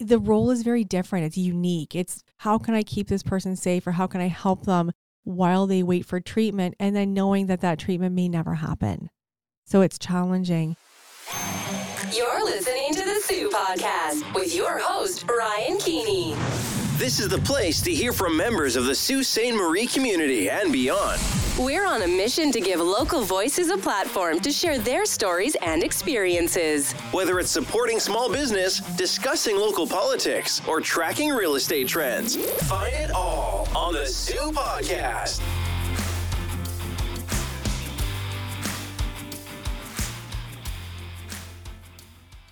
the role is very different. It's unique. It's how can I keep this person safe or how can I help them while they wait for treatment and then knowing that that treatment may never happen. So it's challenging. You're listening to the Soo Podcast with your host, Ryan Keeney. This is the place to hear from members of the Sault Ste. Marie community and beyond. We're on a mission to give local voices a platform to share their stories and experiences. Whether it's supporting small business, discussing local politics, or tracking real estate trends, find it all on the Soo Podcast.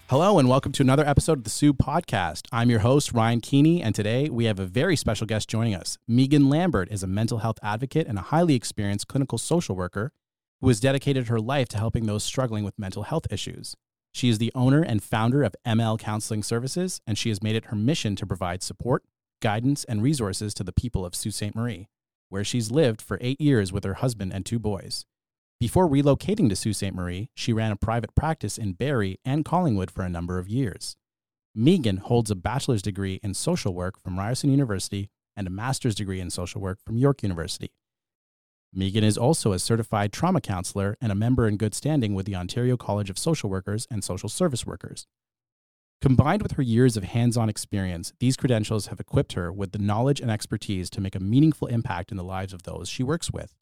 Hello, and welcome to another episode of the Soo Podcast. I'm your host, Ryan Keeney, and today we have a very special guest joining us. Meaghan Lambert is a mental health advocate and a highly experienced clinical social worker who has dedicated her life to helping those struggling with mental health issues. She is the owner and founder of ML Counseling Services, and she has made it her mission to provide support, guidance, and resources to the people of Sault Ste. Marie, where she's lived for eight years with her husband and two boys. Before relocating to Sault Ste. Marie, she ran a private practice in Barrie and Collingwood for a number of years. Meaghan holds a bachelor's degree in social work from Ryerson University and a master's degree in social work from York University. Meaghan is also a certified trauma counselor and a member in good standing with the Ontario College of Social Workers and Social Service Workers. Combined with her years of hands on experience, these credentials have equipped her with the knowledge and expertise to make a meaningful impact in the lives of those she works with.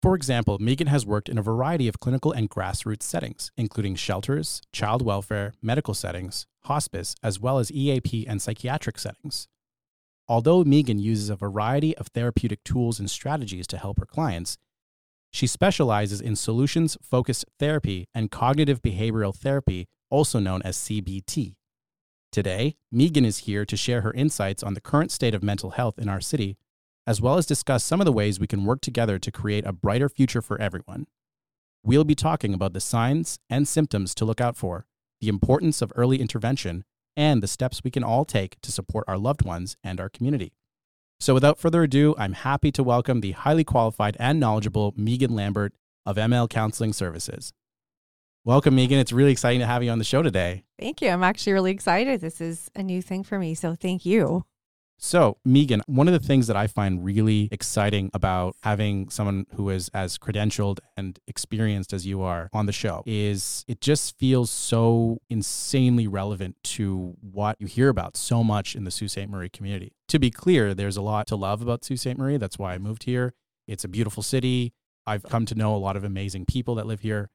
For example, Meaghan has worked in a variety of clinical and grassroots settings, including shelters, child welfare, medical settings, hospice, as well as EAP and psychiatric settings. Although Meaghan uses a variety of therapeutic tools and strategies to help her clients, she specializes in solutions focused therapy and cognitive behavioral therapy, also known as CBT. Today, Meaghan is here to share her insights on the current state of mental health in our city as well as discuss some of the ways we can work together to create a brighter future for everyone. We'll be talking about the signs and symptoms to look out for, the importance of early intervention, and the steps we can all take to support our loved ones and our community. So, without further ado, I'm happy to welcome the highly qualified and knowledgeable Meaghan Lambert of ML Counseling Services. Welcome, Meaghan. It's really exciting to have you on the show today. Thank you. I'm actually really excited. This is a new thing for me. So thank you. So, Meaghan, one of the things that I find really exciting about having someone who is as credentialed and experienced as you are on the show is it just feels so insanely relevant to what you hear about so much in the Sault Ste. Marie community. To be clear, there's a lot to love about Sault Ste. Marie. That's why I moved here. It's a beautiful city. I've come to know a lot of amazing people that live here.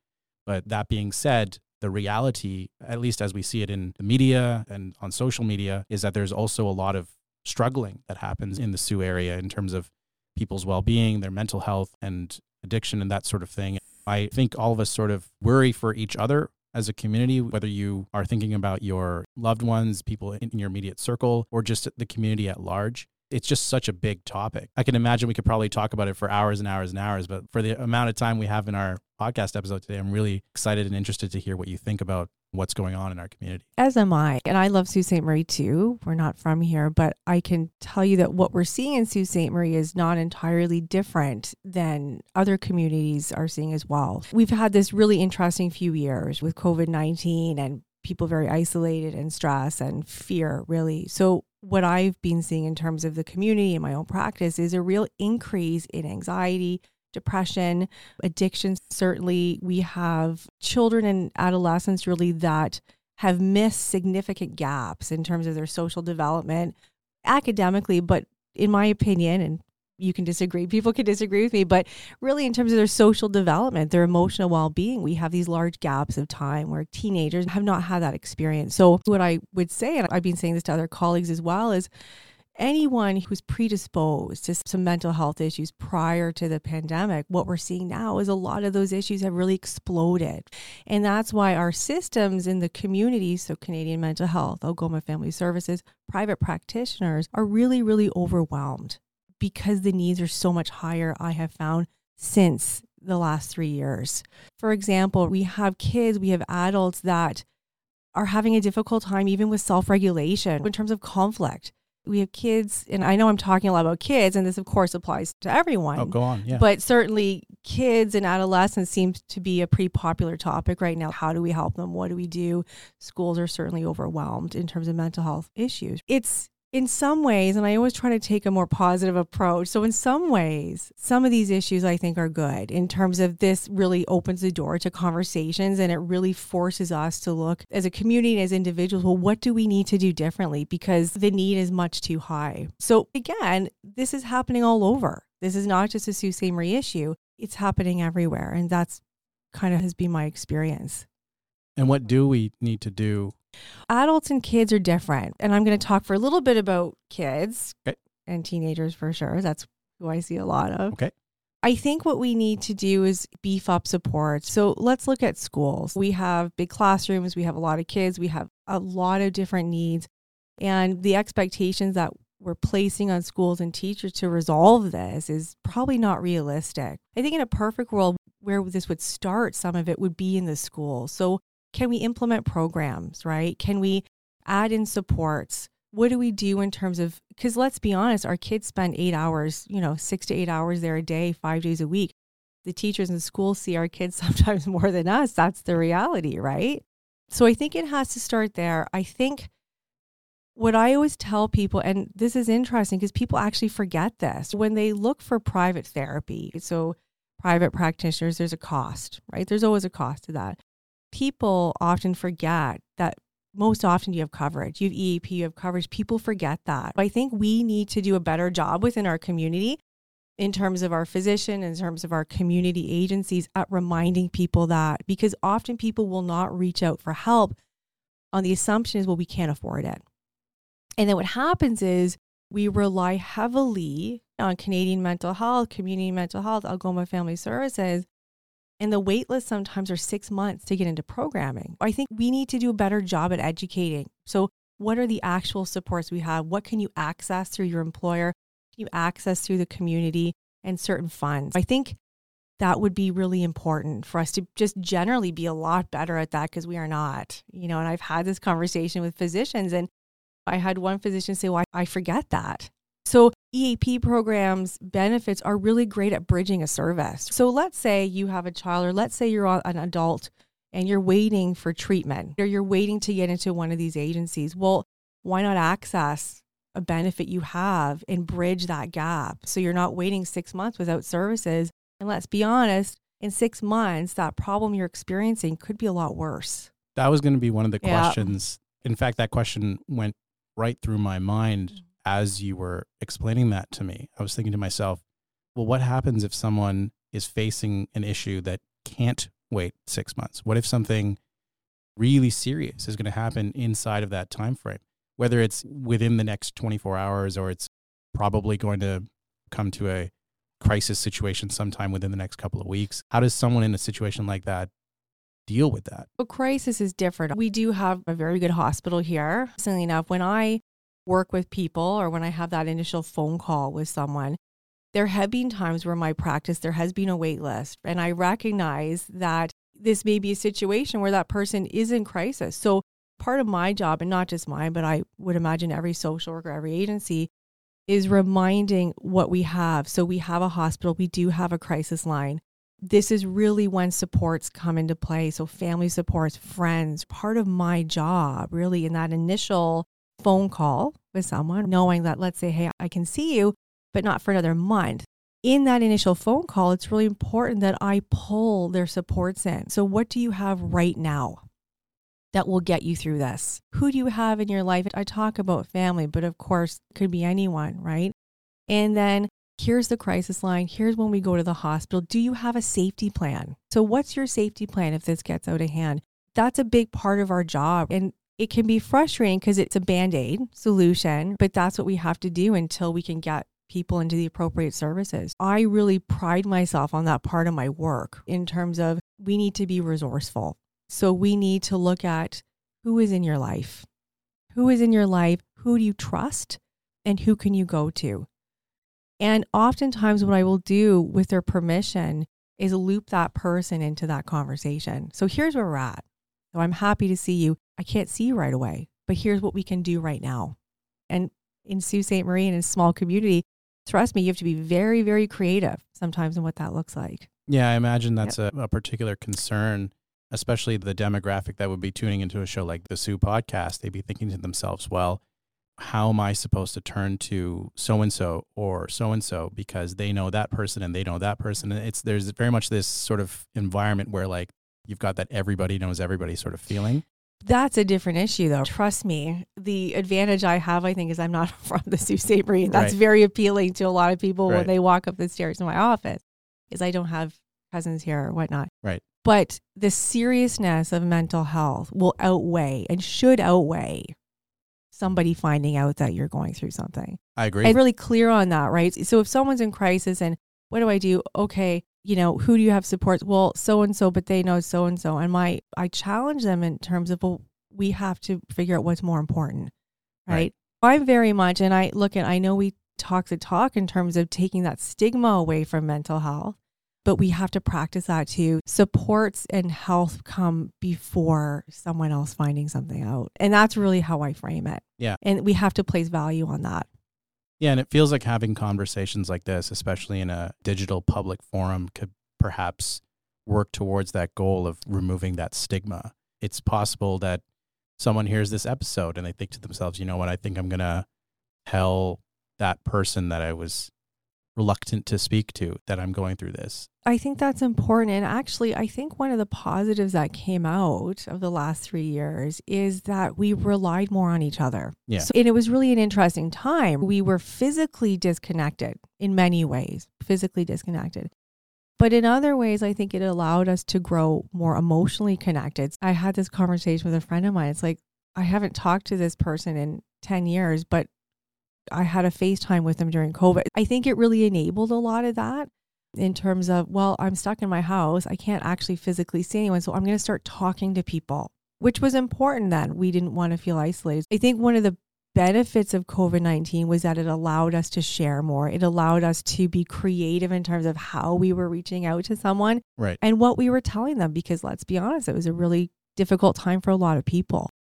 But that being said, the reality, at least as we see it in the media and on social media, is that there's also a lot of struggling that happens in the Soo area in terms of people's well-being, their mental health and addiction and that sort of thing. I think all of us sort of worry for each other as a community, whether you are thinking about your loved ones, people in your immediate circle, or just the community at large. It's just such a big topic. I can imagine we could probably talk about it for hours and hours and hours, but for the amount of time we have in our podcast episode today, I'm really excited and interested to hear what you think about what's going on in our community. As am I. And I love Sault Ste. Marie too. We're not from here, but I can tell you that what we're seeing in Sault Ste. Marie is not entirely different than other communities are seeing as well. We've had this really interesting few years with COVID 19 and people very isolated and stress and fear, really. So, what I've been seeing in terms of the community and my own practice is a real increase in anxiety, depression, addiction. Certainly, we have children and adolescents really that have missed significant gaps in terms of their social development academically, but in my opinion, and you can disagree, people can disagree with me, but really in terms of their social development, their emotional well being, we have these large gaps of time where teenagers have not had that experience. So, what I would say, and I've been saying this to other colleagues as well, is anyone who's predisposed to some mental health issues prior to the pandemic, what we're seeing now is a lot of those issues have really exploded. And that's why our systems in the community, so Canadian Mental Health, Algoma Family Services, private practitioners, are really, really overwhelmed because the needs are so much higher, I have found since the last three years. For example, we have kids, we have adults that are having a difficult time even with self regulation in terms of conflict We have kids, and I know I'm talking a lot about kids, and this, of course, applies to everyone. Oh, go on. Yeah. But certainly, kids and adolescents seems to be a pretty popular topic right now. How do we help them? What do we do? Schools are certainly overwhelmed in terms of mental health issues. It's in some ways, and I always try to take a more positive approach. So, in some ways, some of these issues I think are good in terms of this really opens the door to conversations and it really forces us to look as a community as individuals well, what do we need to do differently? Because the need is much too high. So, again, this is happening all over. This is not just a Sault Ste. Marie issue, it's happening everywhere. And that's kind of has been my experience. and what do we need to do? Adults and kids are different. And I'm going to talk for a little bit about kids Okay. and teenagers for sure. That's who I see a lot of. Okay. I think what we need to do is beef up support. So let's look at schools. We have big classrooms, we have a lot of kids, we have a lot of different needs. And the expectations that we're placing on schools and teachers to resolve this is probably not realistic. I think in a perfect world where this would start, some of it would be in the school. So can we implement programs, right? Can we add in supports? What do we do in terms of, because let's be honest, our kids spend eight hours, you know, six to eight hours there a day, five days a week. The teachers in school see our kids sometimes more than us. That's the reality, right? So I think it has to start there. I think what I always tell people, and this is interesting because people actually forget this when they look for private therapy. So, private practitioners, there's a cost, right? There's always a cost to that. People often forget that most often you have coverage. You have EAP, you have coverage. People forget that. I think we need to do a better job within our community in terms of our physician, in terms of our community agencies at reminding people that because often people will not reach out for help on the assumption is, well, we can't afford it. And then what happens is we rely heavily on Canadian mental health, community mental health, Algoma Family Services. And the wait lists sometimes are six months to get into programming. I think we need to do a better job at educating. So, what are the actual supports we have? What can you access through your employer? Can you access through the community and certain funds? I think that would be really important for us to just generally be a lot better at that because we are not, you know. And I've had this conversation with physicians, and I had one physician say, Well, I forget that. So, EAP programs benefits are really great at bridging a service. So, let's say you have a child, or let's say you're an adult and you're waiting for treatment, or you're waiting to get into one of these agencies. Well, why not access a benefit you have and bridge that gap? So, you're not waiting six months without services. And let's be honest, in six months, that problem you're experiencing could be a lot worse. That was going to be one of the Yeah. questions. In fact, that question went right through my mind mm. As you were explaining that to me. I was thinking to myself, well, what happens if someone is facing an issue that can't wait six months? What if something really serious is going to happen inside of that time frame? Whether it's within the next 24 hours or it's probably going to come to a crisis situation sometime within the next couple of weeks. How does someone in a situation like that deal with that? But crisis is different. We do have a very good hospital here. Interestingly enough, when I work with people or when I have that initial phone call with someone, there have been times where my practice there has been a wait list. And I recognize that this may be a situation where that person is in crisis. So part of my job, and not just mine, but I would imagine every social worker, every agency, is reminding what we have. So we have a hospital, we do have a crisis line this is really when supports come into play. So, family supports, friends, part of my job, really, in that initial phone call with someone, knowing that, let's say, hey, I can see you, but not for another month. In that initial phone call, it's really important that I pull their supports in. So, what do you have right now that will get you through this? Who do you have in your life? I talk about family, but of course, could be anyone, right? And then here's the crisis line. Here's when we go to the hospital. Do you have a safety plan? So, what's your safety plan if this gets out of hand? That's a big part of our job. And it can be frustrating because it's a band aid solution, but that's what we have to do until we can get people into the appropriate services. I really pride myself on that part of my work in terms of we need to be resourceful. So, we need to look at who is in your life, who is in your life, who do you trust, and who can you go to? And oftentimes, what I will do with their permission is loop that person into that conversation. So here's where we're at. So I'm happy to see you. I can't see you right away, but here's what we can do right now. And in Sault Ste. Marie and in a small community, trust me, you have to be very, very creative sometimes in what that looks like. Yeah, I imagine that's a, a particular concern, especially the demographic that would be tuning into a show like the Soo podcast. They'd be thinking to themselves, well, how am I supposed to turn to so and so or so and so because they know that person and they know that person? And it's there's very much this sort of environment where like you've got that everybody knows everybody sort of feeling. That's a different issue, though. Trust me. The advantage I have, I think, is I'm not from the Sault Ste. Marie. That's Right. very appealing to a lot of people Right. when they walk up the stairs in my office, is I don't have cousins here or whatnot. Right. But the seriousness of mental health will outweigh and should outweigh somebody finding out that you're going through something. I agree. I'm really clear on that, right? So if someone's in crisis and what do I do? Okay, you know, who do you have supports? Well, so and so, but they know so and so. And my I challenge them in terms of well, we have to figure out what's more important. Right. Right. I'm very much and I look at I know we talk the talk in terms of taking that stigma away from mental health, but we have to practice that too. Supports and health come before someone else finding something out. And that's really how I frame it. Yeah. And we have to place value on that. Yeah, and it feels like having conversations like this, especially in a digital public forum, could perhaps work towards that goal of removing that stigma. It's possible that someone hears this episode and they think to themselves, you know what, I think I'm going to tell that person that I was reluctant to speak to that I'm going through this. I think that's important. And actually, I think one of the positives that came out of the last three years is that we relied more on each other. Yeah. So, and it was really an interesting time. We were physically disconnected in many ways, physically disconnected. But in other ways, I think it allowed us to grow more emotionally connected. I had this conversation with a friend of mine. It's like, I haven't talked to this person in 10 years, but I had a FaceTime with them during COVID. I think it really enabled a lot of that in terms of, well, I'm stuck in my house. I can't actually physically see anyone. So I'm going to start talking to people, which was important then. We didn't want to feel isolated. I think one of the benefits of COVID 19 was that it allowed us to share more. It allowed us to be creative in terms of how we were reaching out to someone Right. and what we were telling them, because let's be honest, it was a really difficult time for a lot of people.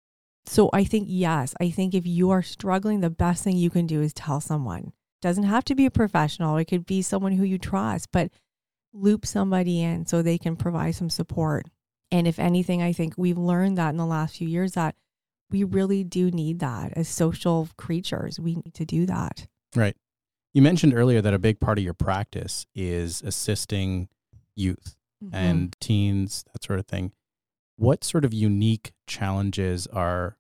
So I think, yes, I think if you are struggling, the best thing you can do is tell someone. Doesn't have to be a professional. It could be someone who you trust, but loop somebody in so they can provide some support. And if anything, I think we've learned that in the last few years that we really do need that as social creatures. We need to do that. Right. You mentioned earlier that a big part of your practice is assisting youth Mm-hmm. and teens, that sort of thing. What sort of unique challenges are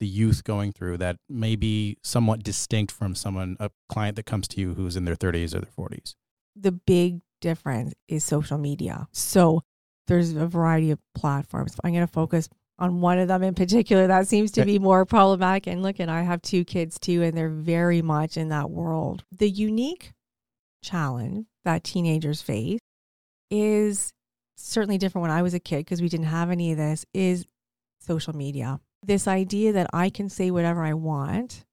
the youth going through that may be somewhat distinct from someone, a client that comes to you who's in their 30s or their 40s? the big difference is social media. So there's a variety of platforms. I'm going to focus on one of them in particular that seems to be more problematic. And look, and I have two kids too, and they're very much in that world. The unique challenge that teenagers face is certainly different when I was a kid because we didn't have any of this is social media. This idea that I can say whatever I want.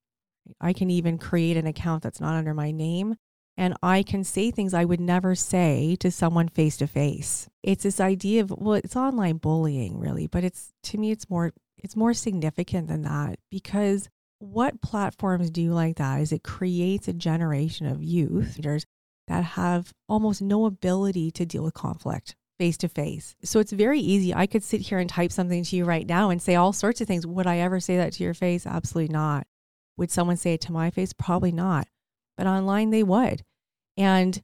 I can even create an account that's not under my name and I can say things I would never say to someone face to face. It's this idea of well, it's online bullying really, but it's to me it's more it's more significant than that because what platforms do like that is it creates a generation of youth that have almost no ability to deal with conflict face to face. So it's very easy. I could sit here and type something to you right now and say all sorts of things. Would I ever say that to your face? Absolutely not. Would someone say it to my face? Probably not. But online they would. And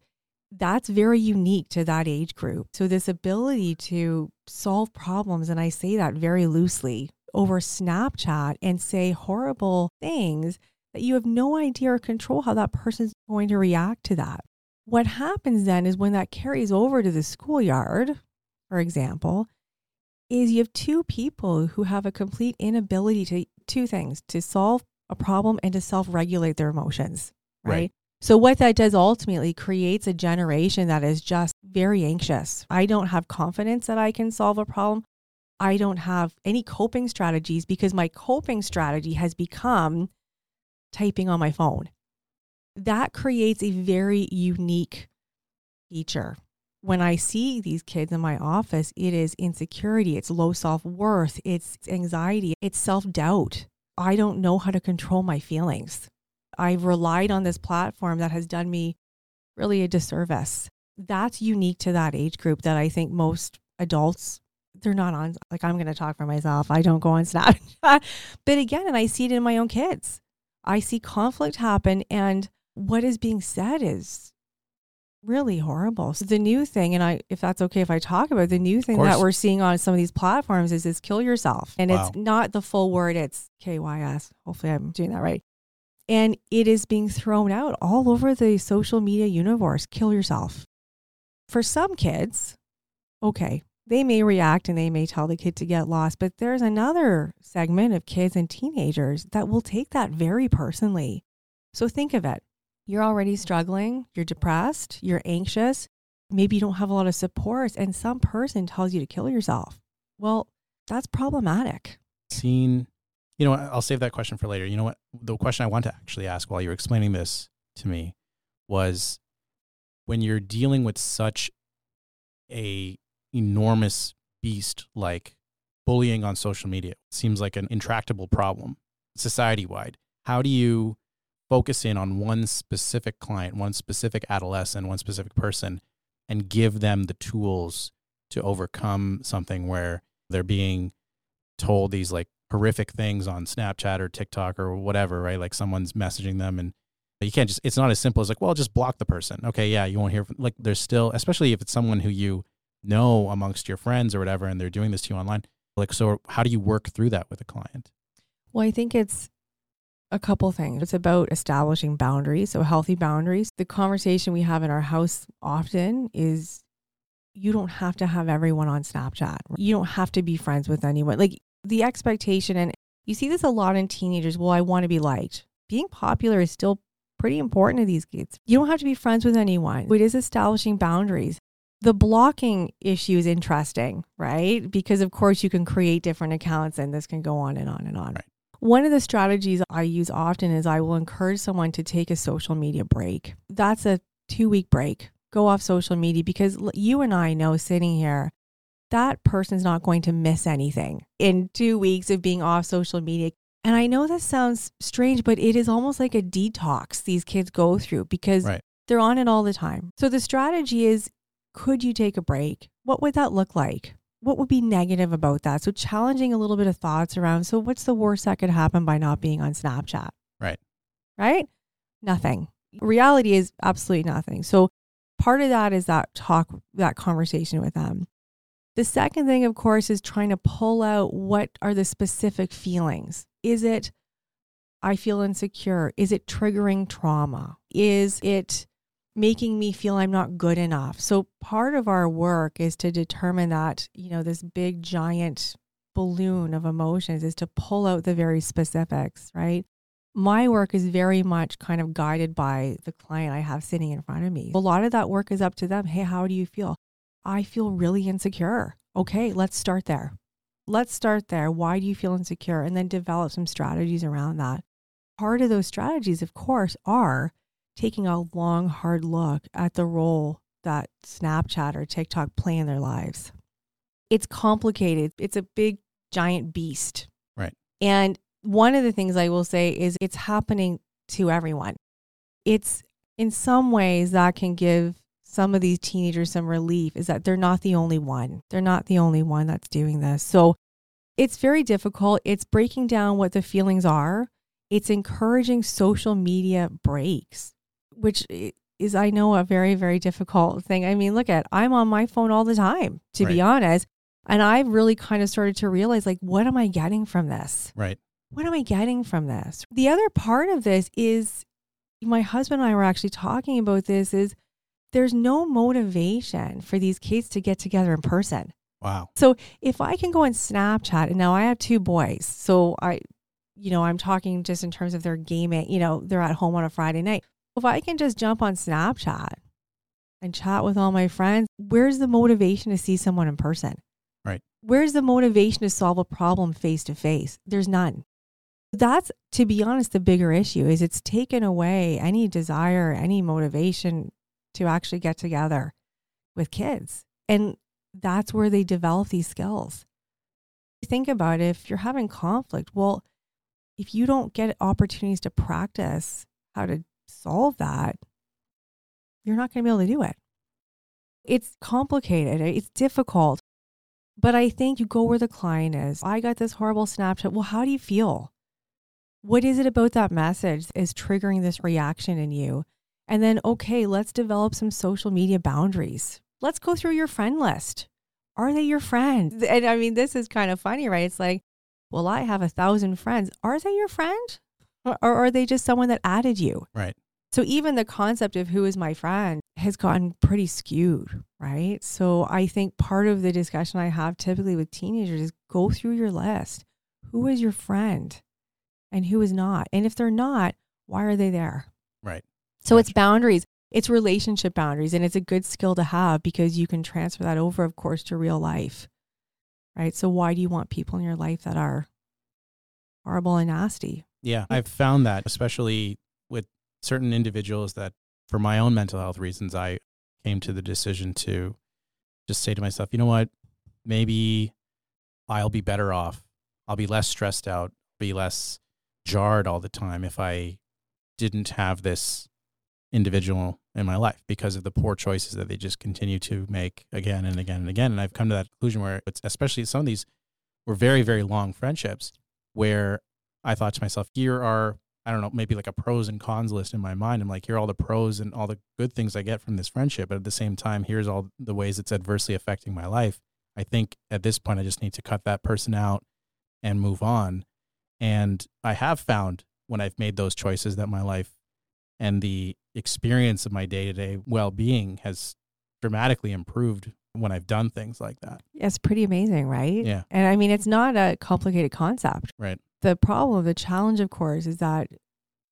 that's very unique to that age group. So, this ability to solve problems, and I say that very loosely over Snapchat and say horrible things that you have no idea or control how that person's going to react to that. What happens then is when that carries over to the schoolyard, for example, is you have two people who have a complete inability to two things to solve a problem and to self regulate their emotions, right? Right. So, what that does ultimately creates a generation that is just very anxious. I don't have confidence that I can solve a problem. I don't have any coping strategies because my coping strategy has become typing on my phone. That creates a very unique feature. When I see these kids in my office, it is insecurity, it's low self worth, it's anxiety, it's self doubt. I don't know how to control my feelings. I've relied on this platform that has done me really a disservice. That's unique to that age group that I think most adults they're not on like I'm going to talk for myself. I don't go on Snapchat. but again, and I see it in my own kids. I see conflict happen and what is being said is really horrible. So the new thing, and I, if that's okay, if I talk about it, the new thing that we're seeing on some of these platforms is is kill yourself, and Wow. it's not the full word. It's KYS. Hopefully, I'm doing that right. And it is being thrown out all over the social media universe. Kill yourself. For some kids, okay, they may react and they may tell the kid to get lost, but there's another segment of kids and teenagers that will take that very personally. So think of it. You're already struggling, you're depressed, you're anxious, maybe you don't have a lot of supports, and some person tells you to kill yourself. Well, that's problematic. Seen, you know, I'll save that question for later. You know what? The question I want to actually ask while you're explaining this to me was when you're dealing with such a enormous beast like bullying on social media seems like an intractable problem society wide how do you focus in on one specific client one specific adolescent one specific person and give them the tools to overcome something where they're being told these like horrific things on Snapchat or TikTok or whatever, right? Like someone's messaging them and you can't just, it's not as simple as like, well, just block the person. Okay. Yeah. You won't hear from, like, there's still, especially if it's someone who you know amongst your friends or whatever, and they're doing this to you online. Like, so how do you work through that with a client? Well, I think it's a couple things. It's about establishing boundaries, so healthy boundaries. The conversation we have in our house often is you don't have to have everyone on Snapchat. You don't have to be friends with anyone. Like the expectation, and you see this a lot in teenagers. Well, I want to be liked. Being popular is still pretty important to these kids. You don't have to be friends with anyone. It is establishing boundaries. The blocking issue is interesting, right? Because of course you can create different accounts and this can go on and on and on. Right. One of the strategies I use often is I will encourage someone to take a social media break. That's a two week break. Go off social media because you and I know sitting here, that person's not going to miss anything in two weeks of being off social media. And I know this sounds strange, but it is almost like a detox these kids go through because Right. they're on it all the time. So the strategy is could you take a break? What would that look like? What would be negative about that? So challenging a little bit of thoughts around so what's the worst that could happen by not being on Snapchat? Right. Right? Nothing. Reality is absolutely nothing. So part of that is that talk, that conversation with them. The second thing, of course, is trying to pull out what are the specific feelings. Is it, I feel insecure? Is it triggering trauma? Is it making me feel I'm not good enough? So part of our work is to determine that, you know, this big giant balloon of emotions is to pull out the very specifics, right? My work is very much kind of guided by the client I have sitting in front of me. A lot of that work is up to them. Hey, how do you feel? I feel really insecure. Okay, let's start there. Let's start there. Why do you feel insecure? And then develop some strategies around that. Part of those strategies, of course, are taking a long, hard look at the role that Snapchat or TikTok play in their lives. It's complicated, it's a big, giant beast. Right. And one of the things I will say is it's happening to everyone. It's in some ways that can give some of these teenagers some relief is that they're not the only one. They're not the only one that's doing this. So it's very difficult. It's breaking down what the feelings are. It's encouraging social media breaks, which is, I know, a very, very difficult thing. I mean, look at, I'm on my phone all the time, to be honest. And I've really kind of started to realize, like, what am I getting from this? Right. what am I getting from this? The other part of this is my husband and I were actually talking about this is there's no motivation for these kids to get together in person. Wow. So if I can go on Snapchat and now I have two boys, so I you know, I'm talking just in terms of their gaming, you know, they're at home on a Friday night. If I can just jump on Snapchat and chat with all my friends, where's the motivation to see someone in person? Right. Where's the motivation to solve a problem face to face? There's none. That's to be honest the bigger issue is it's taken away any desire, any motivation to actually get together with kids. And that's where they develop these skills. Think about it, if you're having conflict, well, if you don't get opportunities to practice how to solve that, you're not going to be able to do it. It's complicated, it's difficult. But I think you go where the client is. I got this horrible Snapchat. Well, how do you feel? What is it about that message is triggering this reaction in you? And then, okay, let's develop some social media boundaries. Let's go through your friend list. Are they your friends? And I mean, this is kind of funny, right? It's like, well, I have a thousand friends. Are they your friend? Or are they just someone that added you? Right. So even the concept of who is my friend has gotten pretty skewed, right? So I think part of the discussion I have typically with teenagers is go through your list. Who is your friend and who is not? And if they're not, why are they there? Right. So it's boundaries. It's relationship boundaries and it's a good skill to have because you can transfer that over of course to real life. Right? So why do you want people in your life that are horrible and nasty? Yeah, I've found that especially with certain individuals that for my own mental health reasons I came to the decision to just say to myself, you know what? Maybe I'll be better off. I'll be less stressed out, be less jarred all the time if I didn't have this individual in my life because of the poor choices that they just continue to make again and again and again. And I've come to that conclusion where it's especially some of these were very, very long friendships where I thought to myself, here are, I don't know, maybe like a pros and cons list in my mind. I'm like, here are all the pros and all the good things I get from this friendship. But at the same time, here's all the ways it's adversely affecting my life. I think at this point, I just need to cut that person out and move on. And I have found when I've made those choices that my life and the experience of my day to day well being has dramatically improved when I've done things like that. It's pretty amazing, right? Yeah. And I mean, it's not a complicated concept. Right. The problem, the challenge, of course, is that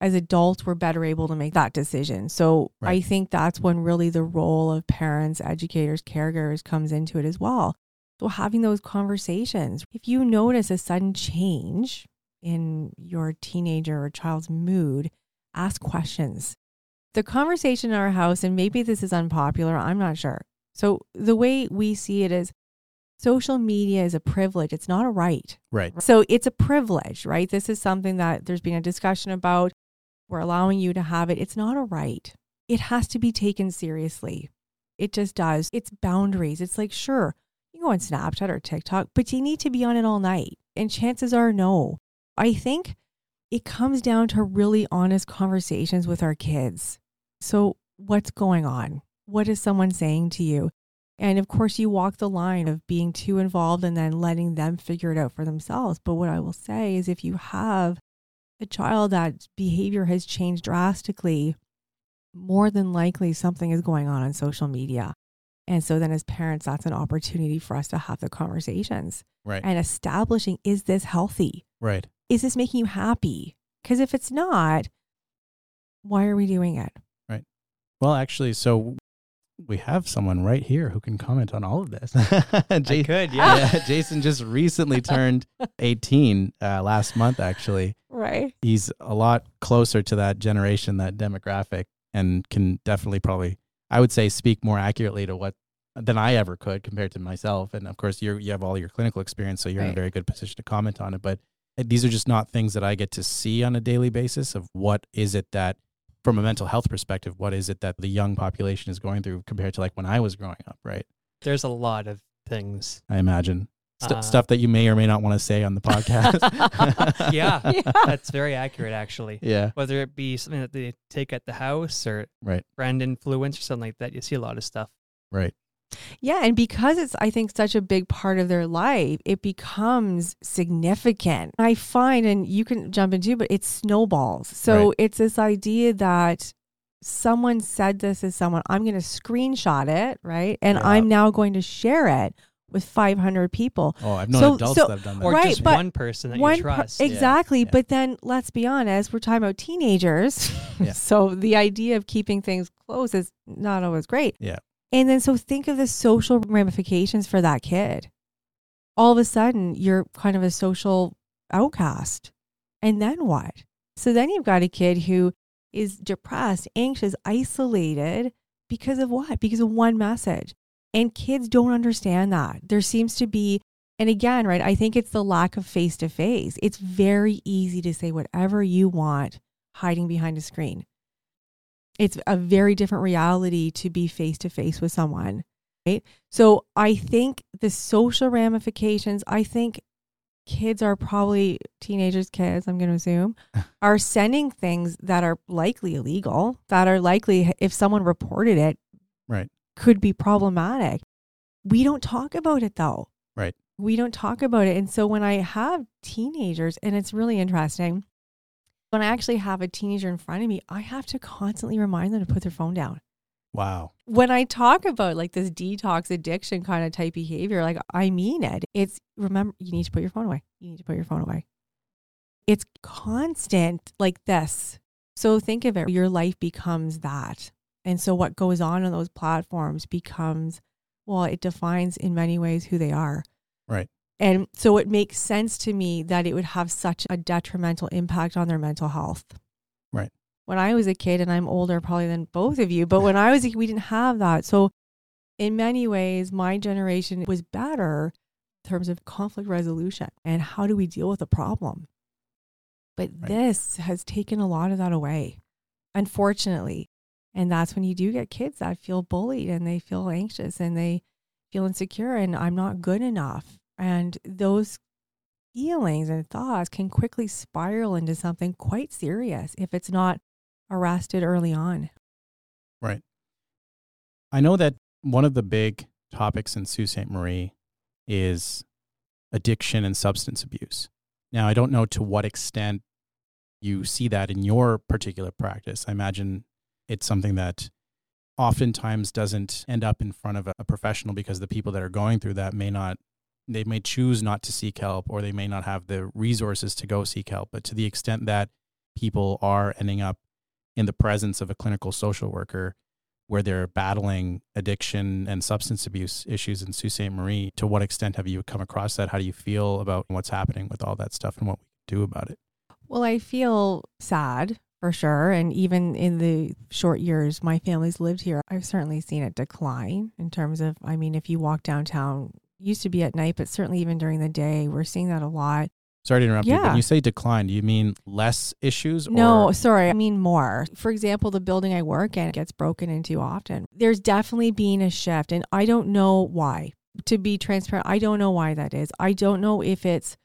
as adults, we're better able to make that decision. So I think that's when really the role of parents, educators, caregivers comes into it as well. So having those conversations, if you notice a sudden change in your teenager or child's mood, ask questions. The conversation in our house, and maybe this is unpopular, I'm not sure. So the way we see it is social media is a privilege, it's not a right. Right. So it's a privilege, right? This is something that there's been a discussion about. We're allowing you to have it. It's not a right. It has to be taken seriously. It just does. It's boundaries. It's like, sure, you can go on Snapchat or TikTok, but you need to be on it all night. And chances are no. I think it comes down to really honest conversations with our kids. So, what's going on? What is someone saying to you? And of course, you walk the line of being too involved and then letting them figure it out for themselves. But what I will say is if you have a child that behavior has changed drastically, more than likely something is going on on social media. And so then as parents, that's an opportunity for us to have the conversations Right. and establishing is this healthy? right. Is this making you happy? Because if it's not, why are we doing it? Right. Well, actually, so we have someone right here who can comment on all of this. Ja- I could, yeah. Jason just recently turned 18 uh, last month, actually. Right. He's a lot closer to that generation, that demographic, and can definitely probably, I would say, speak more accurately to what than I ever could compared to myself. And of course, you you have all your clinical experience, so you're in a very good position to comment on it. But uh, these are just not things that I get to see on a daily basis of what is it that from a mental health perspective, what is it that the young population is going through compared to like when I was growing up, right? There's a lot of things. I imagine St- Uh, stuff that you may or may not want to say on the podcast. Yeah. Yeah. That's very accurate, actually. yeah, Whether it be something that they take at the house or right, friend influence or something like that, you see a lot of stuff. right, Yeah, and because it's I think such a big part of their life, it becomes significant. I find and you can jump into but it snowballs. So Right. it's this idea that someone said this as someone I'm going to screenshot it, right? And Yeah. I'm now going to share it with 500 people. Oh, I've known So- adults so- that have done that. Or Right, just but one person that One you per- trust. exactly, yeah. but then let's be honest, we're talking about teenagers. Yeah. so the idea of keeping things close is not always great. Yeah. And then so think of the social ramifications for that kid. All of a sudden, you're kind of a social outcast. And then what? So then you've got a kid who is depressed, anxious, isolated because of what? Because of one message. And kids don't understand that. There seems to be, and again, right, I think it's the lack of face to face. It's very easy to say whatever you want hiding behind a screen. It's a very different reality to be face to face with someone. Right. So I think the social ramifications, I think kids are probably teenagers, kids, I'm going to assume, are sending things that are likely illegal, that are likely, if someone reported it, Right. could be problematic. We don't talk about it though. Right. We don't talk about it. And so when I have teenagers, and it's really interesting, when I actually have a teenager in front of me, I have to constantly remind them to put their phone down Wow. when I talk about like this detox addiction kind of type behavior, like I mean it. It's remember you need to put your phone away. You need to put your phone away. It's constant like this. So think of it, your life becomes that. And so what goes on on those platforms becomes well, it defines in many ways who they are. And so it makes sense to me that it would have such a detrimental impact on their mental health. Right. When I was a kid, and I'm older probably than both of you, but when I was a kid, we didn't have that. So, in many ways, my generation was better in terms of conflict resolution and how do we deal with a problem. But Right. this has taken a lot of that away, unfortunately. And that's when you do get kids that feel bullied and they feel anxious and they feel insecure and I'm not good enough. And those feelings and thoughts can quickly spiral into something quite serious if it's not arrested early on. Right. I know that one of the big topics in Sault Ste. Marie is addiction and substance abuse. Now, I don't know to what extent you see that in your particular practice. I imagine it's something that oftentimes doesn't end up in front of a, professional because the people that are going through that may not they may choose not to seek help or they may not have the resources to go seek help but to the extent that people are ending up in the presence of a clinical social worker where they're battling addiction and substance abuse issues in Sault Ste. Marie. To what extent have you come across that? How do you feel about what's happening with all that stuff and what we do about it? Well, I feel sad for sure. And even in the short years my family's lived here, I've certainly seen it decline in terms of, I mean, if you walk downtown, used to be at night, but certainly even during the day, we're seeing that a lot. Sorry to interrupt you, Yeah. when you say decline, do you mean less issues? No, sorry. I mean more. For example, the building I work in gets broken into often. There's definitely been a shift, and I don't know why. To be transparent, I don't know why that is. I don't know if it's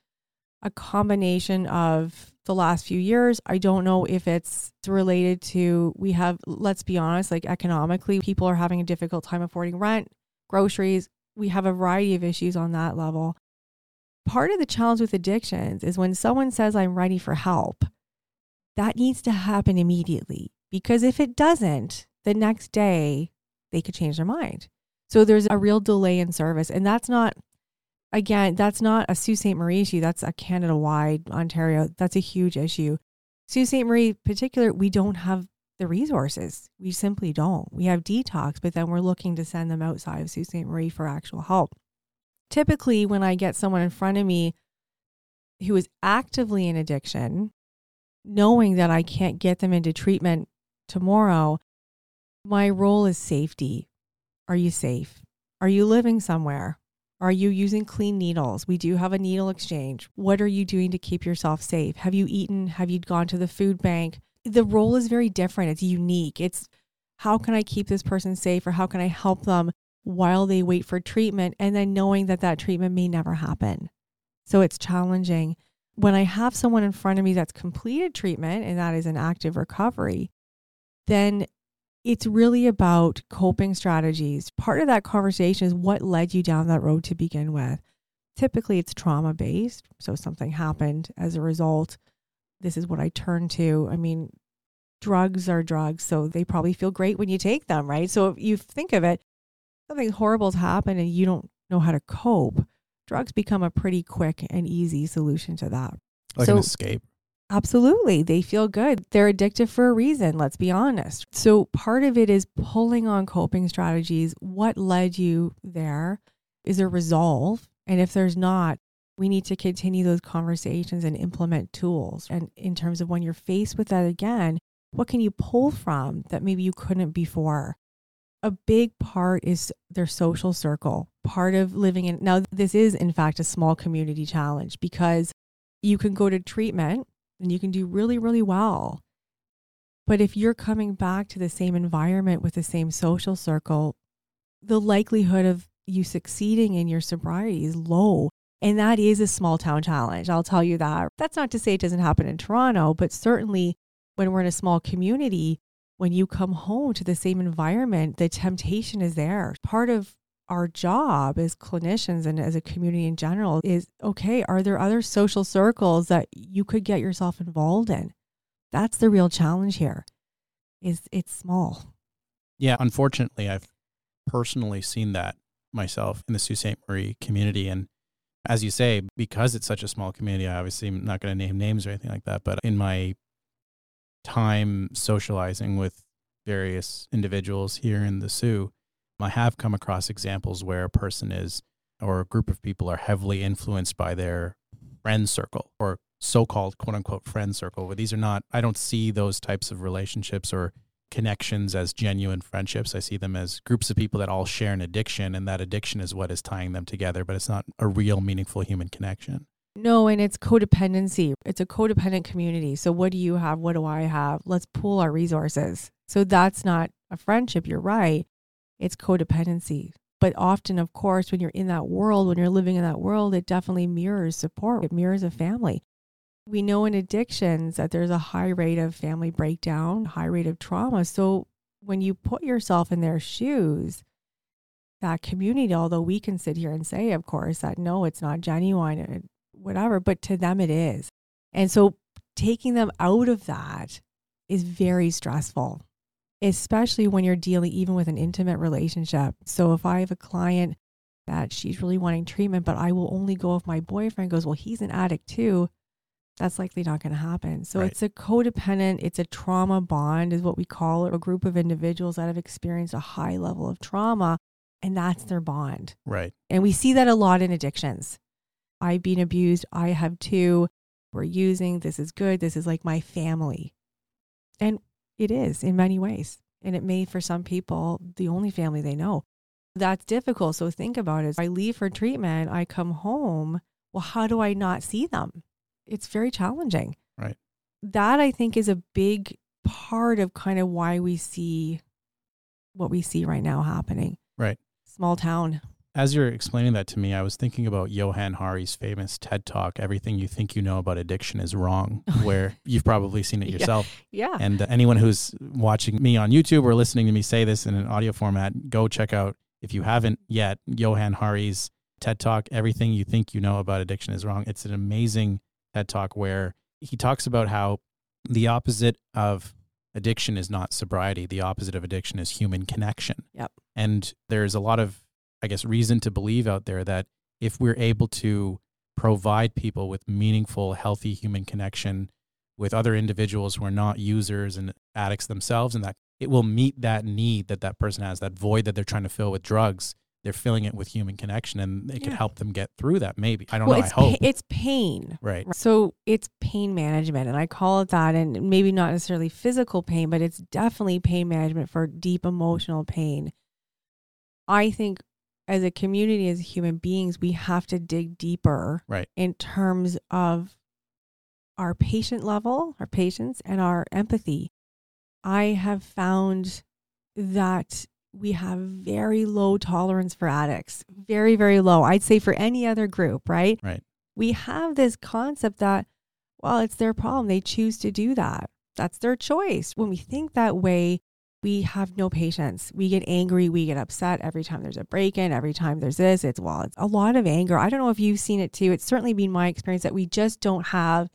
a combination of the last few years. I don't know if it's related to we have, let's be honest, like economically, people are having a difficult time affording rent, groceries. We have a variety of issues on that level. Part of the challenge with addictions is when someone says, I'm ready for help, that needs to happen immediately because if it doesn't, the next day they could change their mind. So there's a real delay in service. And that's not, again, that's not a Sault Ste. Marie issue. That's a Canada wide, Ontario. That's a huge issue. Sault Ste. Marie, particular, we don't have the resources. We simply don't. We have detox, but then we're looking to send them outside of Sault Ste. Marie for actual help. Typically, when I get someone in front of me who is actively in addiction, knowing that I can't get them into treatment tomorrow, my role is safety. Are you safe? Are you living somewhere? Are you using clean needles? We do have a needle exchange. What are you doing to keep yourself safe? Have you eaten? Have you gone to the food bank? The role is very different. It's unique. It's how can I keep this person safe or how can I help them while they wait for treatment and then knowing that that treatment may never happen. So it's challenging. When I have someone in front of me that's completed treatment and that is an active recovery, then it's really about coping strategies. Part of that conversation is what led you down that road to begin with. Typically, it's trauma based. So, something happened as a result. This is what I turn to. I mean, drugs are drugs, so they probably feel great when you take them, right? So, if you think of it, something horrible's happened and you don't know how to cope, drugs become a pretty quick and easy solution to that. like So- an escape. Absolutely. They feel good. They're addictive for a reason, let's be honest. So, part of it is pulling on coping strategies. What led you there? Is there resolve? And if there's not, we need to continue those conversations and implement tools. And in terms of when you're faced with that again, what can you pull from that maybe you couldn't before? A big part is their social circle. Part of living in now, this is in fact a small community challenge because you can go to treatment and you can do really, really well. But if you're coming back to the same environment with the same social circle, the likelihood of you succeeding in your sobriety is low. And that is a small town challenge. I'll tell you that. That's not to say it doesn't happen in Toronto, but certainly when we're in a small community, when you come home to the same environment, the temptation is there. Part of our job as clinicians and as a community in general is okay, are there other social circles that you could get yourself involved in? That's the real challenge here. Is it's small. Yeah, unfortunately, I've personally seen that myself in the Sault Ste. Marie community. And as you say, because it's such a small community, I obviously am not going to name names or anything like that. But in my time socializing with various individuals here in the Soo, I have come across examples where a person is or a group of people are heavily influenced by their friend circle or so-called quote unquote friend circle where these are not i don't see those types of relationships or connections as genuine friendships i see them as groups of people that all share an addiction and that addiction is what is tying them together but it's not a real meaningful human connection No, and it's codependency. It's a codependent community. So what do you have? What do I have? Let's pool our resources. So that's not a friendship. You're right. It's codependency. But often, of course, when you're in that world, when you're living in that world, it definitely mirrors support. It mirrors a family. We know in addictions that there's a high rate of family breakdown, high rate of trauma. So when you put yourself in their shoes, that community, although we can sit here and say, of course, that no, it's not genuine and whatever, but to them it is. And so taking them out of that is very stressful, especially when you're dealing even with an intimate relationship. So if I have a client that she's really wanting treatment, but I will only go if my boyfriend goes, well, he's an addict too. That's likely not going to happen. So Right. it's a codependent, it's a trauma bond, is what we call it, a group of individuals that have experienced a high level of trauma, and that's their bond. right And we see that a lot in addictions. I've been abused. I have too. We're using. This is good. This is like my family. And it is in many ways. And it may, for some people, the only family they know. That's difficult. So think about it. I leave for treatment. I come home. Well, how do I not see them? It's very challenging. Right. That I think is a big part of kind of why we see what we see right now happening. Right. Small town. as you're explaining that to me i was thinking about johan hari's famous ted talk everything you think you know about addiction is wrong where you've probably seen it Yeah. yourself Yeah. And uh, anyone who's watching me on YouTube or listening to me say this in an audio format, go check out, if you haven't yet, Johan Hari's TED Talk, Everything You Think You Know About Addiction is Wrong. It's an amazing TED Talk where he talks about how the opposite of addiction is not sobriety. The opposite of addiction is human connection. Yep. And there's a lot of, I guess, reason to believe out there that if we're able to provide people with meaningful, healthy human connection with other individuals who are not users and addicts themselves, and that it will meet that need that that person has, that void that they're trying to fill with drugs. They're filling it with human connection, and it could help them get through that. Maybe I don't well, know. I it's hope. pa- it's pain. right. So it's pain management, and I call it that. And maybe not necessarily physical pain, but it's definitely pain management for deep emotional pain. I think as a community, as human beings, we have to dig deeper Right. in terms of our patient level, our patience, and our empathy. I have found that we have very low tolerance for addicts, very, very low. I'd say for any other group, right? Right. We have this concept that, well, it's their problem. They choose to do that. That's their choice. When we think that way, we have no patience. We get angry. We get upset every time there's a break in, every time there's this. It's, well, it's a lot of anger. I don't know if you've seen it too. It's certainly been my experience that we just don't have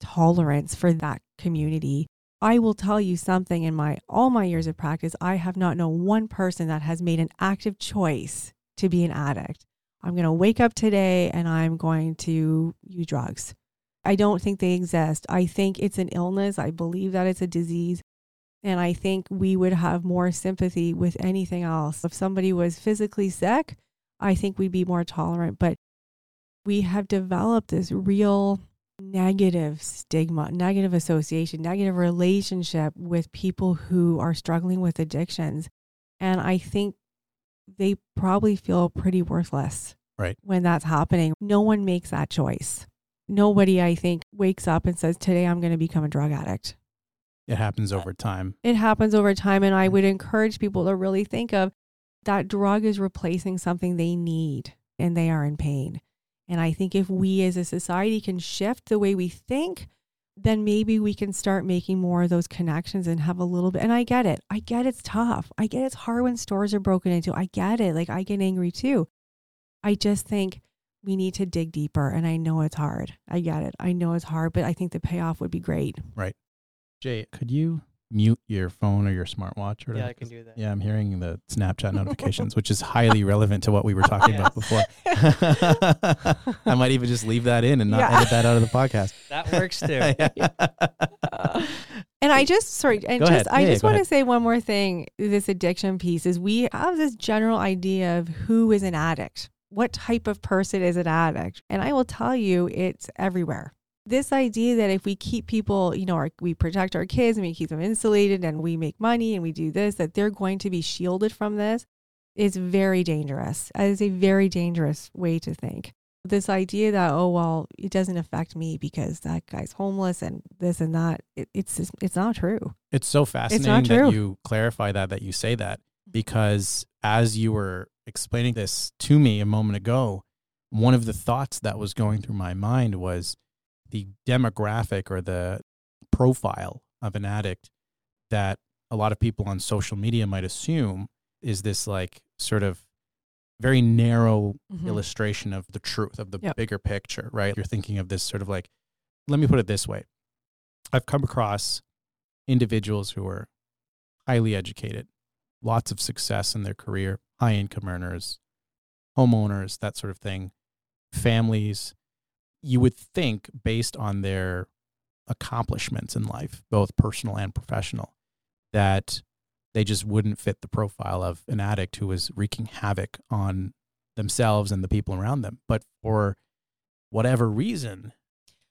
tolerance for that community. I will tell you something in my all my years of practice, I have not known one person that has made an active choice to be an addict. I'm going to wake up today and I'm going to use drugs. I don't think they exist. I think it's an illness. I believe that it's a disease. And I think we would have more sympathy with anything else. If somebody was physically sick, I think we'd be more tolerant. But we have developed this real negative stigma, negative association, negative relationship with people who are struggling with addictions. And I think they probably feel pretty worthless Right. when that's happening. No one makes that choice. Nobody, I think, wakes up and says, Today I'm going to become a drug addict. It happens uh, over time. It happens over time. And I would encourage people to really think of that drug is replacing something they need and they are in pain. And I think if we as a society can shift the way we think, then maybe we can start making more of those connections and have a little bit. And I get it. I get it's tough. I get it's hard when stores are broken into. I get it. Like I get angry too. I just think we need to dig deeper. And I know it's hard. I get it. I know it's hard, but I think the payoff would be great. Right. Jay, could you mute your phone or your smartwatch or Yeah, whatever? I can do that. Yeah, I'm hearing the Snapchat notifications, which is highly relevant to what we were talking about before. I might even just leave that in and not Yeah. edit that out of the podcast. That works too. And I just sorry, and Go just ahead. I Yeah, yeah, just go want to say one more thing. This addiction piece is we have this general idea of who is an addict, what type of person is an addict, and I will tell you, it's everywhere. This idea that if we keep people, you know, our, we protect our kids and we keep them insulated and we make money and we do this, that they're going to be shielded from this is very dangerous. It is a very dangerous way to think this idea that oh well it doesn't affect me because that guy's homeless and this and that it, it's just, it's not true It's so fascinating true. that you clarify that, that you say that, mm-hmm. because as you were explaining this to me a moment ago, one of the thoughts that was going through my mind was the demographic or the profile of an addict that a lot of people on social media might assume is this like sort of very narrow Mhm. illustration of the truth of the Yep. bigger picture, right? You're thinking of this sort of like, let me put it this way. I've come across individuals who are highly educated, lots of success in their career, high income earners, homeowners, that sort of thing, families. You would think, based on their accomplishments in life, both personal and professional, that they just wouldn't fit the profile of an addict who was wreaking havoc on themselves and the people around them. But for whatever reason,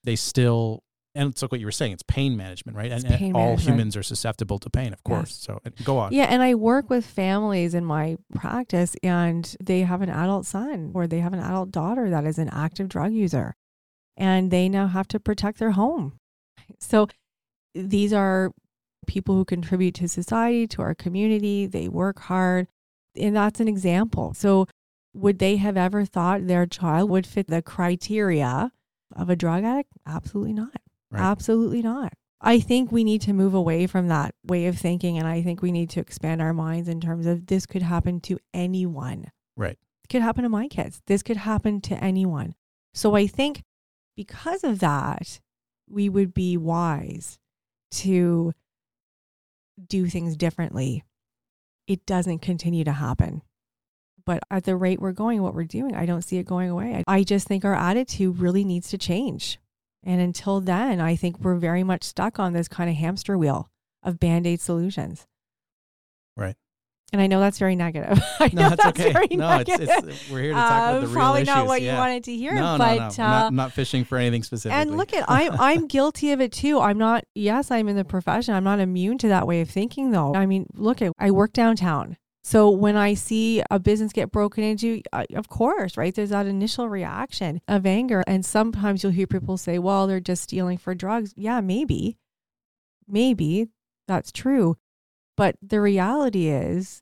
they still and it's like what you were saying, it's pain management, right? And, and all management. humans are susceptible to pain, of course. Yes. So go on. yeah and i work with families in my practice and they have an adult son or they have an adult daughter that is an active drug user and they now have to protect their home so these are people who contribute to society to our community they work hard and that's an example so would they have ever thought their child would fit the criteria of a drug addict absolutely not Right. absolutely not I think we need to move away from that way of thinking. And I think we need to expand our minds in terms of this could happen to anyone. Right. It could happen to my kids. This could happen to anyone. So I think because of that, we would be wise to do things differently. It doesn't continue to happen. But at the rate we're going, what we're doing, I don't see it going away. I just think our attitude really needs to change. And until then, I think we're very much stuck on this kind of hamster wheel of band aid solutions. Right. And I know that's very negative. I No, know that's that's okay. very No, it's, negative. it's we're here to talk about Uh, the real probably issues. not what yeah. you wanted to hear, no, but no, no. uh, I'm not, not fishing for anything specific. and look at I'm I'm guilty of it too. I'm not. Yes, I'm in the profession. I'm not immune to that way of thinking, though. I mean, look at I work downtown. So when I see a business get broken into, I, of course, right? There's that initial reaction of anger, and sometimes you'll hear people say, "Well, they're just stealing for drugs." Yeah, maybe, maybe that's true, but the reality is,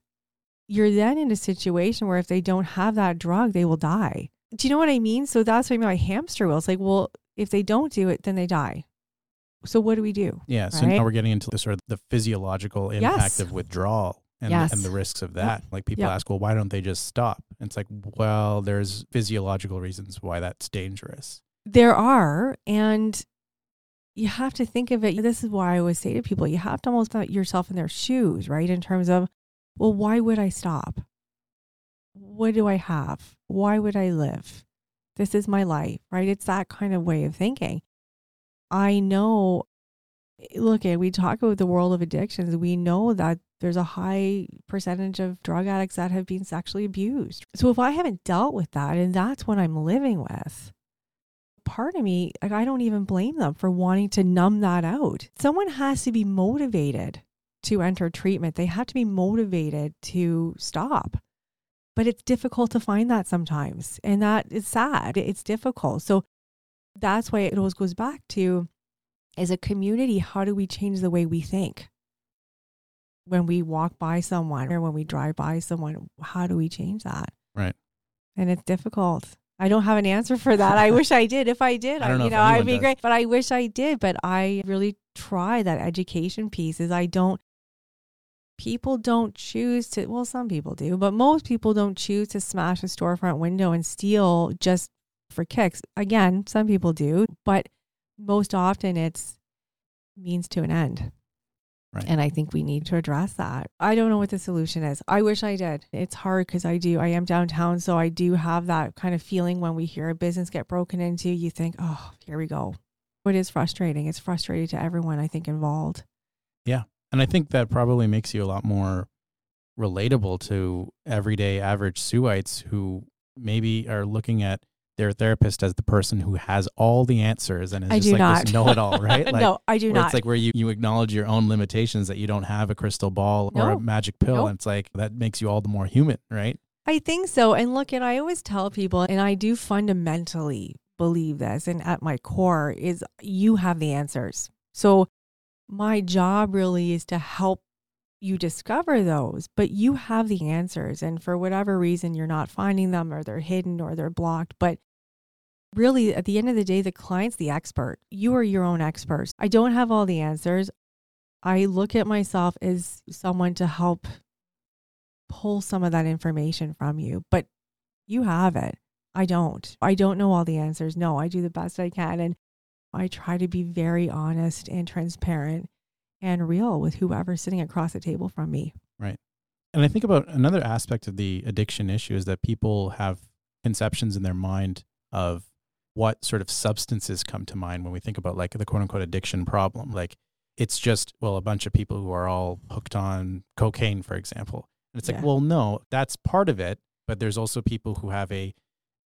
you're then in a situation where if they don't have that drug, they will die. Do you know what I mean? So that's what I mean by hamster wheel. It's like, well, if they don't do it, then they die. So what do we do? yeah. So right? now we're getting into the sort of the physiological impact Yes. of withdrawal. And, Yes. and the risks of that. Like people Yep. ask, well, why don't they just stop? And it's like, well, there's physiological reasons why that's dangerous. There are, and you have to think of it. This is why I always say to people, you have to almost put yourself in their shoes, right? In terms of, well, why would I stop? What do I have? Why would I live? This is my life, right? It's that kind of way of thinking. I know, look, we talk about the world of addictions. We know that there's a high percentage of drug addicts that have been sexually abused. So if I haven't dealt with that, and that's what I'm living with, part of me, like I don't even blame them for wanting to numb that out. Someone has to be motivated to enter treatment. They have to be motivated to stop. But it's difficult to find that sometimes. And that is sad. It's difficult. So that's why it always goes back to as a community, how do we change the way we think? When we walk by someone or when we drive by someone, how do we change that? Right. And it's difficult. I don't have an answer for that. I wish I did. If I did, I don't know you know, I'd be does. great. But I wish I did. But I really try that education piece is I don't people don't choose to well, some people do, but most people don't choose to smash a storefront window and steal just for kicks. Again, some people do, but most often it's means to an end. Right. And I think we need to address that. I don't know what the solution is. I wish I did. It's hard because I do. I am downtown. So I do have that kind of feeling when we hear a business get broken into, you think, oh, here we go. It is frustrating. It's frustrating to everyone, I think, involved. And I think that probably makes you a lot more relatable to everyday average Sooites who maybe are looking at their therapist as the person who has all the answers and is I just do like not. this know-it-all, right? Like, no, I do not. It's like where you, you acknowledge your own limitations that you don't have a crystal ball or a magic pill. Nope. And it's like that makes you all the more human, right? I think so. And look, and I always tell people, and I do fundamentally believe this, and at my core is you have the answers. So my job really is to help you discover those, but you have the answers. And for whatever reason, you're not finding them or they're hidden or they're blocked. But really, at the end of the day, the client's the expert. You are your own expert. I don't have all the answers. I look at myself as someone to help pull some of that information from you, but you have it. I don't. I don't know all the answers. No, I do the best I can. And I try to be very honest and transparent and real with whoever's sitting across the table from me. Right. And I think about another aspect of the addiction issue is that people have conceptions in their mind of what sort of substances come to mind when we think about like the quote unquote addiction problem. Like it's just, well, a bunch of people who are all hooked on cocaine, for example. And it's like, well, no, that's part of it. But there's also people who have a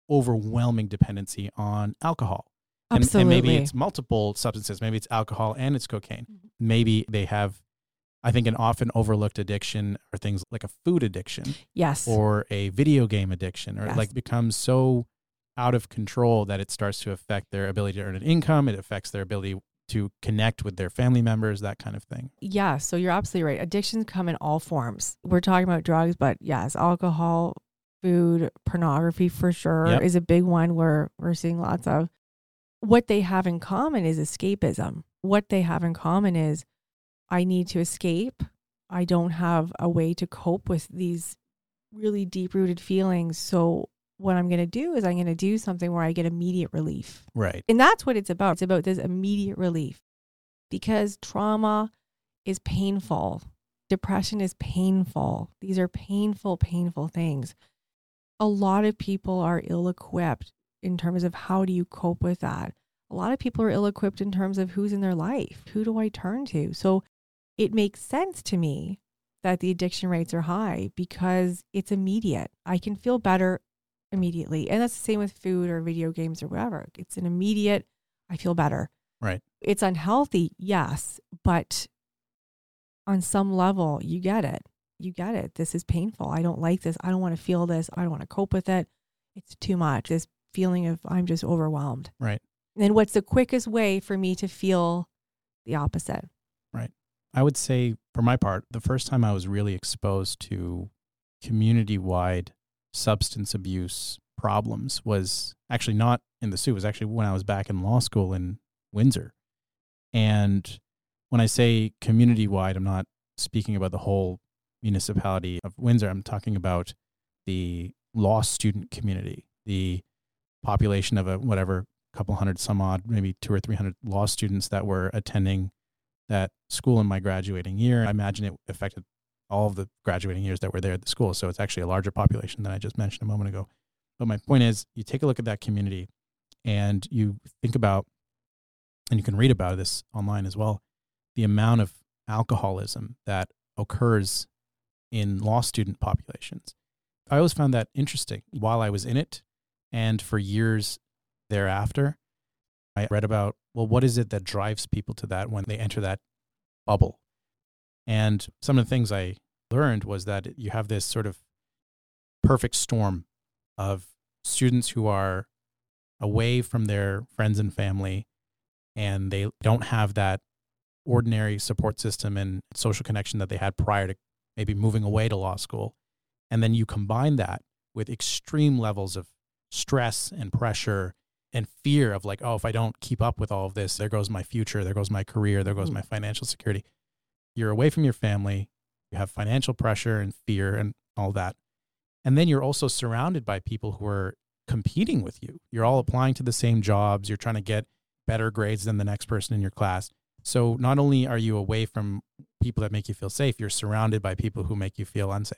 overwhelming dependency on alcohol. And, and maybe it's multiple substances. Maybe it's alcohol and it's cocaine. Mhm. Maybe they have, I think, an often overlooked addiction or things like a food addiction Yes. or a video game addiction or Yes. like becomes so out of control that it starts to affect their ability to earn an income. It affects their ability to connect with their family members, that kind of thing. Yeah, so you're absolutely right. Addictions come in all forms. We're talking about drugs, but yes, alcohol, food, pornography for sure Yep. is a big one where we're seeing lots of. What they have in common is escapism. What they have in common is I need to escape. I don't have a way to cope with these really deep rooted feelings. So, what I'm going to do is I'm going to do something where I get immediate relief. Right. And that's what it's about. It's about this immediate relief because trauma is painful. Depression is painful. These are painful, painful things. A lot of people are ill equipped in terms of how do you cope with that. A lot of people are ill equipped in terms of who's in their life. Who do I turn to? So it makes sense to me that the addiction rates are high because it's immediate. I can feel better immediately. And that's the same with food or video games or whatever. It's an immediate, I feel better. Right. It's unhealthy, yes, but on some level, you get it. You get it. This is painful. I don't like this. I don't want to feel this. I don't want to cope with it. It's too much. This feeling of I'm just overwhelmed. Right. And what's the quickest way for me to feel the opposite? Right. I would say, for my part, the first time I was really exposed to community wide substance abuse problems was actually not in the Soo. It was actually when I was back in law school in Windsor. And when I say community wide, I'm not speaking about the whole municipality of Windsor. I'm talking about the law student community, the population of a whatever couple hundred some odd, maybe two or three hundred law students that were attending that school in my graduating year. I imagine it affected all of the graduating years that were there at the school. So it's actually a larger population than I just mentioned a moment ago. But my point is, you take a look at that community and you think about, and you can read about this online as well, the amount of alcoholism that occurs in law student populations. I always found that interesting while I was in it and for years thereafter. I read about, well, what is it that drives people to that when they enter that bubble? And some of the things I learned was that you have this sort of perfect storm of students who are away from their friends and family, and they don't have that ordinary support system and social connection that they had prior to maybe moving away to law school. And then you combine that with extreme levels of stress and pressure and fear of like, oh, if I don't keep up with all of this, there goes my future, there goes my career, there goes Mm. my financial security. You're away from your family, you have financial pressure and fear and all that. And then you're also surrounded by people who are competing with you. You're all applying to the same jobs, you're trying to get better grades than the next person in your class. So not only are you away from people that make you feel safe, you're surrounded by people who make you feel unsafe.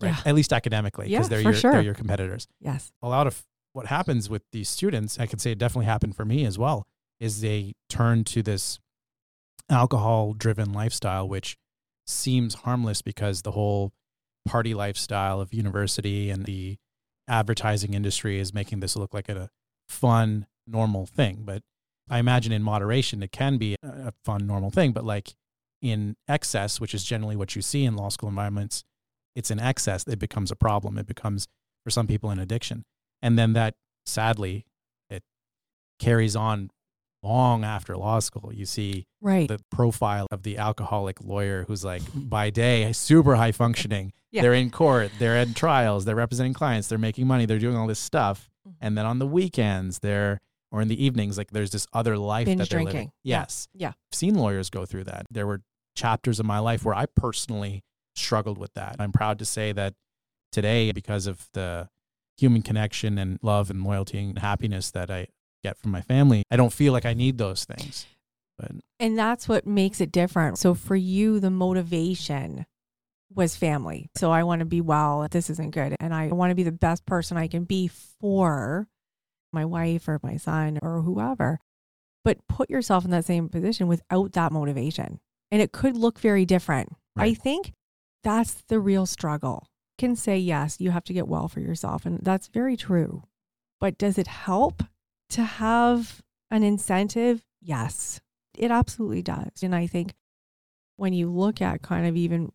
Right? Yeah. At least academically, Yeah, because they're for your sure. they're your competitors Yes. a lot of what happens with these students, I could say it definitely happened for me as well, is they turn to this alcohol driven lifestyle, which seems harmless because the whole party lifestyle of university and the advertising industry is making this look like a fun, normal thing. But I imagine in moderation, it can be a a fun, normal thing. But like in excess, which is generally what you see in law school environments, it's in excess, it becomes a problem. It becomes, for some people, an addiction. And then that, sadly, it carries on long after law school. You see Right. the profile of the alcoholic lawyer who's like by day super high functioning. Yeah. They're in court, they're at trials, they're representing clients, they're making money, they're doing all this stuff. Mhm. And then on the weekends, they're or in the evenings, like there's this other life Binge that they're living. drinking. Yeah. Yes. Yeah. I've seen lawyers go through that. There were chapters of my life where I personally struggled with that. I'm proud to say that today, because of the human connection and love and loyalty and happiness that I get from my family, I don't feel like I need those things. But And that's what makes it different. So for you, the motivation was family. So I want to be well. If this isn't good. And I want to be the best person I can be for my wife or my son or whoever. But put yourself in that same position without that motivation. And it could look very different. I think that's the real struggle. Can say, yes, you have to get well for yourself. And that's very true. But does it help to have an incentive? Yes, it absolutely does. And I think when you look at kind of even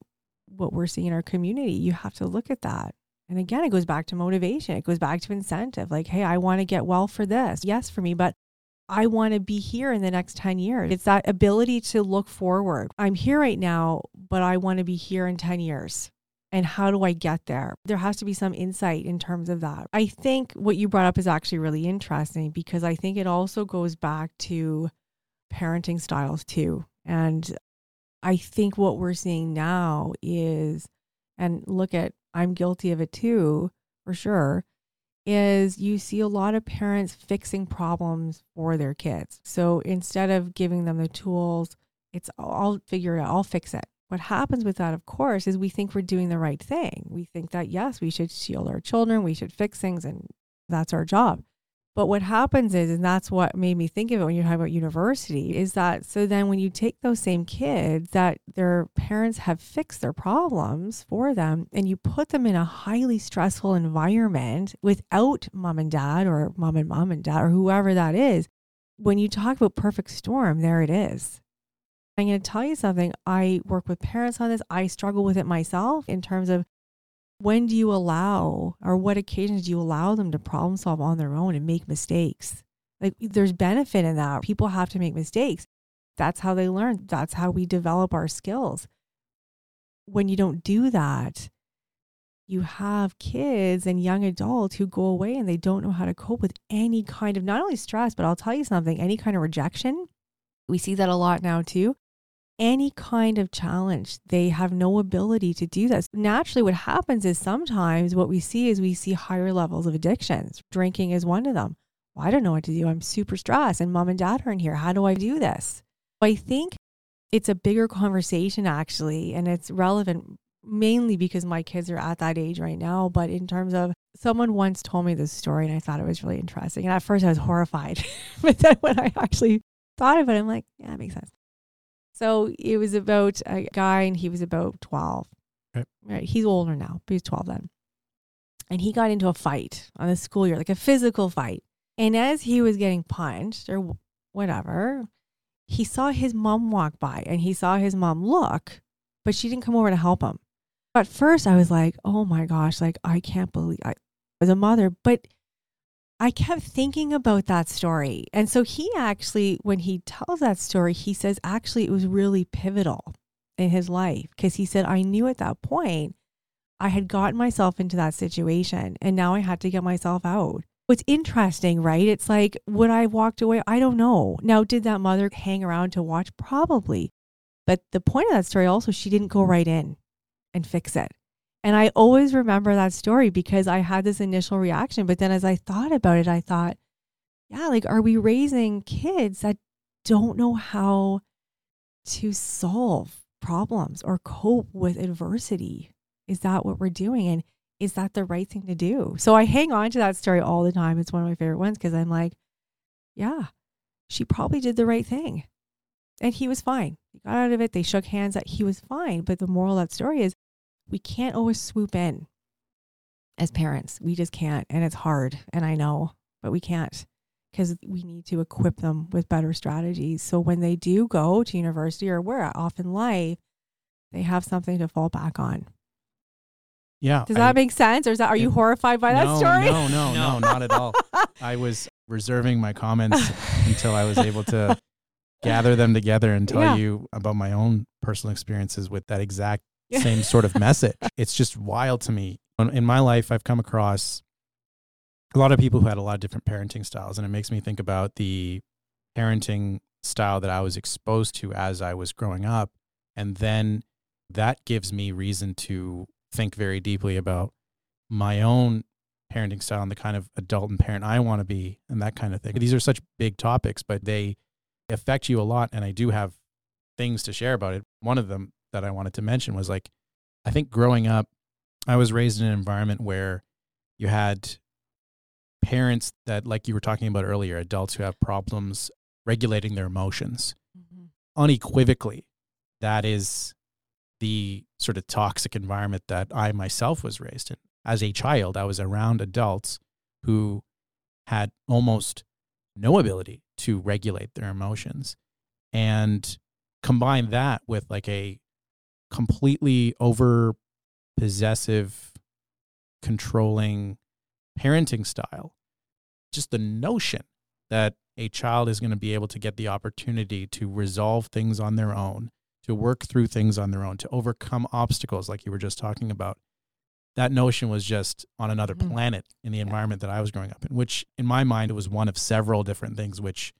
what we're seeing in our community, you have to look at that. And again, it goes back to motivation. It goes back to incentive. Like, hey, I want to get well for this. Yes, for me, but I want to be here in the next 10 years. It's that ability to look forward. I'm here right now, but I want to be here in 10 years. And how do I get there? There has to be some insight in terms of that. I think what you brought up is actually really interesting because I think it also goes back to parenting styles too. And I think what we're seeing now is, and look at, I'm guilty of it too, for sure, is you see a lot of parents fixing problems for their kids. So instead of giving them the tools, it's I'll figure it out, I'll fix it. What happens with that, of course, is we think we're doing the right thing. We think that, yes, we should shield our children, we should fix things, and that's our job. But what happens is, and that's what made me think of it when you're talking about university, is that so then when you take those same kids that their parents have fixed their problems for them and you put them in a highly stressful environment without mom and dad or mom and mom and dad or whoever that is, when you talk about perfect storm, there it is. I'm going to tell you something. I work with parents on this. I struggle with it myself in terms of when do you allow or what occasions do you allow them to problem solve on their own and make mistakes? Like there's benefit in that. People have to make mistakes. That's how they learn. That's how we develop our skills. When you don't do that, you have kids and young adults who go away and they don't know how to cope with any kind of not only stress, but I'll tell you something, any kind of rejection. We see that a lot now too any kind of challenge. They have no ability to do that. Naturally, what happens is sometimes what we see is we see higher levels of addictions. Drinking is one of them. Well, I don't know what to do. I'm super stressed, and mom and dad are in here. How do I do this? I think it's a bigger conversation, actually, and it's relevant mainly because my kids are at that age right now. But in terms of someone once told me this story, and I thought it was really interesting. And at first, I was horrified. but then when I actually thought of it, I'm like, yeah, it makes sense. So it was about a guy, and he was about 12. Okay. Right. He's older now, but he's 12 then. And he got into a fight on the school year, like a physical fight. And as he was getting punched or whatever, he saw his mom walk by and he saw his mom look, but she didn't come over to help him. At first, I was like, oh my gosh, like, I can't believe I was a mother. But I kept thinking about that story. And so he actually, when he tells that story, he says, actually, it was really pivotal in his life because he said, I knew at that point I had gotten myself into that situation and now I had to get myself out. What's interesting, right? It's like, would I have walked away? I don't know. Now, did that mother hang around to watch? Probably. But the point of that story also, she didn't go right in and fix it. And I always remember that story because I had this initial reaction. But then as I thought about it, I thought, yeah, like, are we raising kids that don't know how to solve problems or cope with adversity? Is that what we're doing? And is that the right thing to do? So I hang on to that story all the time. It's one of my favorite ones because I'm like, yeah, she probably did the right thing. And he was fine. He got out of it. They shook hands that he was fine. But the moral of that story is we can't always swoop in as parents. We just can't. And it's hard. And I know, but we can't because we need to equip them with better strategies. So when they do go to university or where off in life, they have something to fall back on. Yeah. Does I- that make sense? Or is that, are you horrified by that no, story? No, no, no, not at all. I was reserving my comments until I was able to gather them together and tell Yeah. you about my own personal experiences with that exact same sort of message. It's just wild to me. In- my life, I've come across a lot of people who had a lot of different parenting styles, and it makes me think about the parenting style that I was exposed to as I was growing up. And then that gives me reason to think very deeply about my own parenting style and the kind of adult and parent I want to be and that kind of thing. These are such big topics, but they affect you a lot. And I do have things to share about it. One of them that I wanted to mention was like, I think growing up, I was raised in an environment where you had parents that, like you were talking about earlier, adults who have problems regulating their emotions Mhm. unequivocally. That is the sort of toxic environment that I myself was raised in. As a child, I was around adults who had almost no ability to regulate their emotions. And combine that with like a completely over possessive, controlling parenting style. Just the notion that a child is going to be able to get the opportunity to resolve things on their own, to work through things on their own, to overcome obstacles like you were just talking about. That notion was just on another Mhm. planet in the environment that I was growing up in, which in my mind it was one of several different things which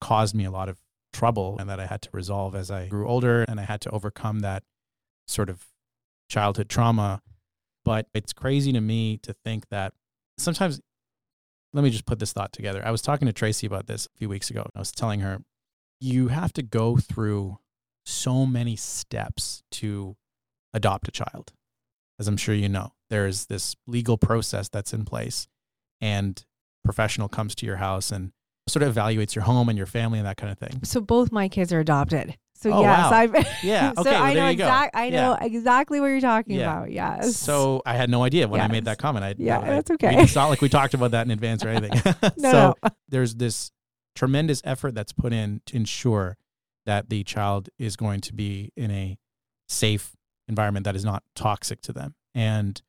caused me a lot of trouble and that I had to resolve as I grew older and I had to overcome that sort of childhood trauma. But it's crazy to me to think that sometimes let me just put this thought together. I was talking to Tracy about this a few weeks ago. I was telling her, you have to go through so many steps to adopt a child. As I'm sure you know, there's this legal process that's in place, and professional comes to your house and sort of evaluates your home and your family and that kind of thing. So both my kids are adopted. So Oh, yes, wow. I've Yeah. so Okay. I know there you go. I know Yeah. exactly what you're talking Yeah. about. Yes. So I had no idea when I made that comment. I, Yeah, I- that's okay. It's not like we talked about that in advance or anything. no, so no. there's this tremendous effort that's put in to ensure that the child is going to be in a safe environment that is not toxic to them and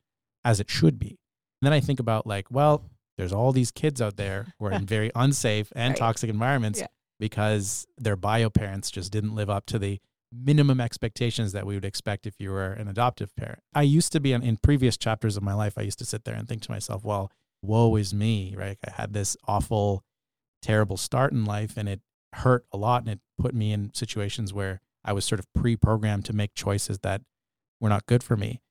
as it should be. And then I think about like, well, there's all these kids out there who are in very unsafe and Right. toxic environments Yeah. Because their bio parents just didn't live up to the minimum expectations that we would expect if you were an adoptive parent. I used to be in, previous chapters of my life, I used to sit there and think to myself, well, woe is me, right? I had this awful, terrible start in life and it hurt a lot and it put me in situations where I was sort of pre programmed to make choices that were not good for me.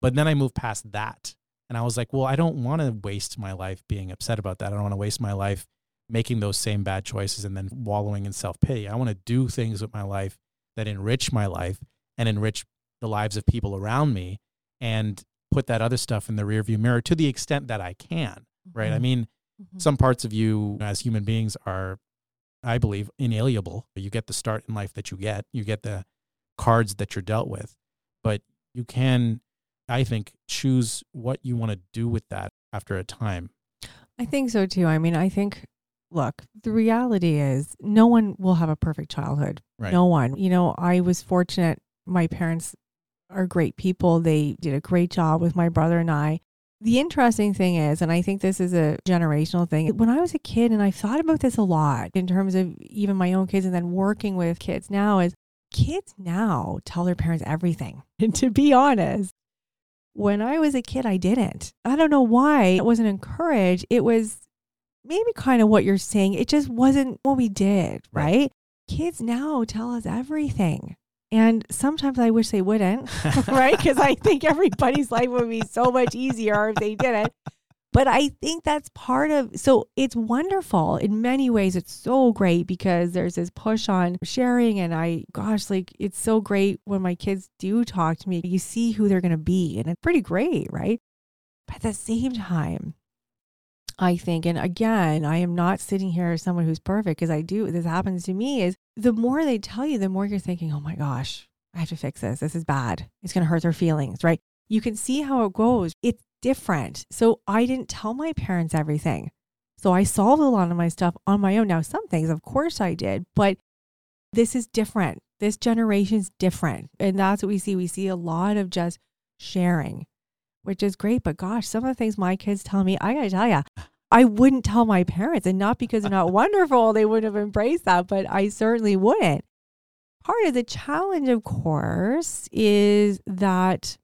But then I moved past that and I was like, well, I don't want to waste my life being upset about that. I don't want to waste my life making those same bad choices and then wallowing in self pity. I want to do things with my life that enrich my life and enrich the lives of people around me and put that other stuff in the rearview mirror to the extent that I can, right? I Mhm. mean, Mhm. some parts of you as human beings are, I believe, inalienable. You get the start in life that you get, you get the cards that you're dealt with, but you can, I think, choose what you want to do with that after a time. I think so too. I mean, I think look, the reality is no one will have a perfect childhood. Right. No one. You know, I was fortunate my parents are great people. They did a great job with my brother and I. The interesting thing is, and I think this is a generational thing, when I was a kid, and I thought about this a lot in terms of even my own kids and then working with kids now, is kids now tell their parents everything. And to be honest, when I was a kid, I didn't. I don't know why it wasn't encouraged. It was maybe kind of what you're saying. It just wasn't what we did, Right. right? Kids now tell us everything. And sometimes I wish they wouldn't, right? Because I think everybody's life would be so much easier if they didn't. But I think that's part of so it's wonderful in many ways. It's so great because there's this push on sharing, and I, gosh, like it's so great when my kids do talk to me. You see who they're going to be, and it's pretty great, right? But at the same time, I think, and again, I am not sitting here as someone who's perfect because I do, this happens to me, is the more they tell you, the more you're thinking, oh my gosh, I have to fix this. This is bad. It's going to hurt their feelings, right? You can see how it goes. It's different. So I didn't tell my parents everything. So I solved a lot of my stuff on my own. Now, some things, of course, I did, but this is different. This generation's different. And that's what we see. We see a lot of just sharing, which is great. But gosh, some of the things my kids tell me, I got to tell you, I wouldn't tell my parents. And not because they're not wonderful, they wouldn't have embraced that, but I certainly wouldn't. Part of the challenge, of course, is that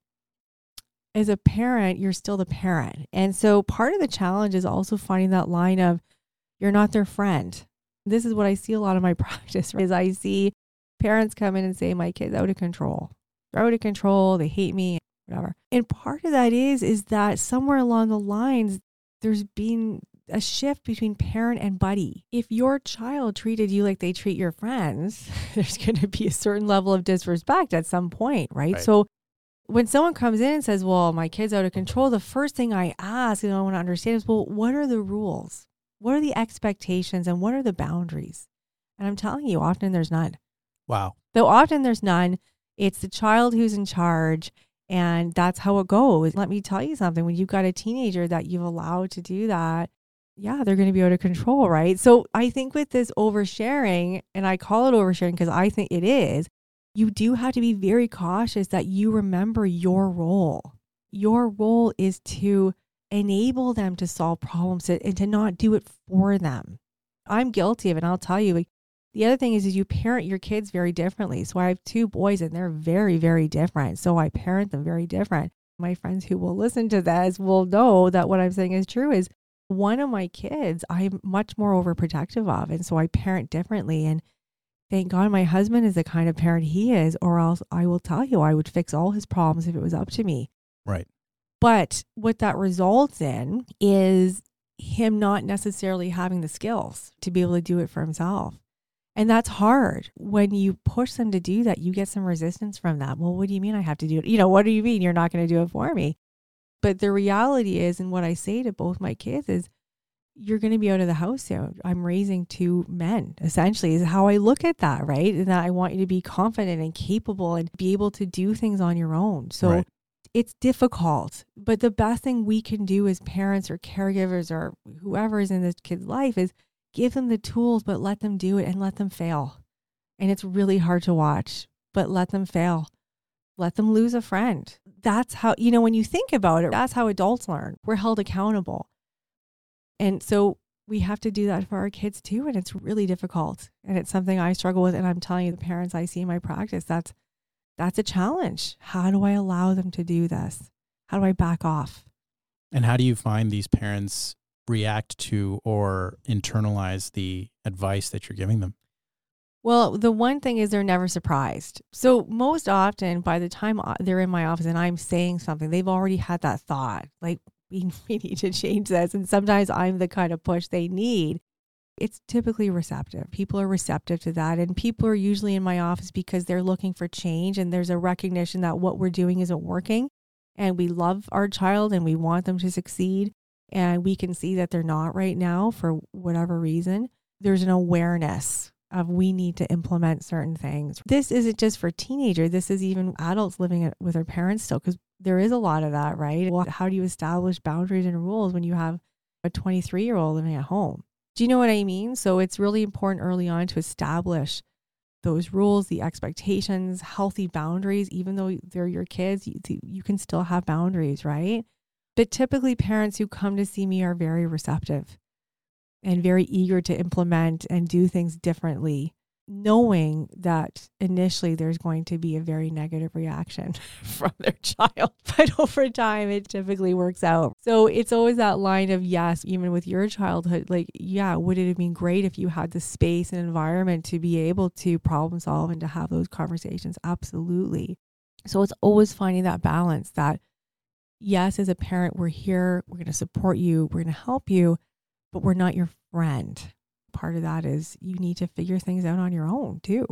as a parent, you're still the parent. And so part of the challenge is also finding that line of you're not their friend. This is what I see a lot of my practice is I see parents come in and say my kid's out of control. They're out of control, they hate me, whatever. And part of that is is that somewhere along the lines there's been a shift between parent and buddy. If your child treated you like they treat your friends, there's going to be a certain level of disrespect at some point, right? Right. So when someone comes in and says, Well, my kid's out of control, the first thing I ask and I want to understand is, Well, what are the rules? What are the expectations and what are the boundaries? And I'm telling you, often there's none. Wow. Though often there's none, it's the child who's in charge. And that's how it goes. Let me tell you something when you've got a teenager that you've allowed to do that, yeah, they're going to be out of control, right? So I think with this oversharing, and I call it oversharing because I think it is, you do have to be very cautious that you remember your role. Your role is to enable them to solve problems and to not do it for them. I'm guilty of it. And I'll tell you, like, the other thing is, is you parent your kids very differently. So I have two boys and they're very, very different. So I parent them very different. My friends who will listen to this will know that what I'm saying is true is one of my kids I'm much more overprotective of. And so I parent differently. And thank God my husband is the kind of parent he is, or else I will tell you I would fix all his problems if it was up to me. Right. But what that results in is him not necessarily having the skills to be able to do it for himself. And that's hard. When you push them to do that, you get some resistance from that. Well, what do you mean I have to do it? You know, what do you mean you're not going to do it for me? But the reality is, and what I say to both my kids is, you're going to be out of the house soon. I'm raising two men, essentially, is how I look at that, right? And that I want you to be confident and capable and be able to do things on your own. So Right. it's difficult, but the best thing we can do as parents or caregivers or whoever is in this kid's life is give them the tools, but let them do it and let them fail. And it's really hard to watch, but let them fail. Let them lose a friend. That's how, you know, when you think about it, that's how adults learn. We're held accountable. And so we have to do that for our kids too. And it's really difficult. And it's something I struggle with. And I'm telling you, the parents I see in my practice, that's that's a challenge. How do I allow them to do this? How do I back off? And how do you find these parents react to or internalize the advice that you're giving them? Well, the one thing is they're never surprised. So most often, by the time they're in my office and I'm saying something, they've already had that thought, like we, need to change this. And sometimes I'm the kind of push they need. It's typically receptive. People are receptive to that, and people are usually in my office because they're looking for change, and there's a recognition that what we're doing isn't working, and we love our child and we want them to succeed, and we can see that they're not right now for whatever reason. There's an awareness of we need to implement certain things. This isn't just for teenagers, this is even adults living with their parents still, because there is a lot of that, right? Well, how do you establish boundaries and rules when you have a 23 year old living at home? Do you know what I mean? So it's really important early on to establish those rules, the expectations, healthy boundaries, even though they're your kids, you, you can still have boundaries, right? But typically, parents who come to see me are very receptive and very eager to implement and do things differently, knowing that initially there's going to be a very negative reaction from their child. But over time, it typically works out. So it's always that line of yes, even with your childhood, like, yeah, would it have been great if you had the space and environment to be able to problem solve and to have those conversations? Absolutely. So it's always finding that balance that, yes, as a parent, we're here, we're going to support you, we're going to help you, but we're not your friend. Part of that is you need to figure things out on your own too,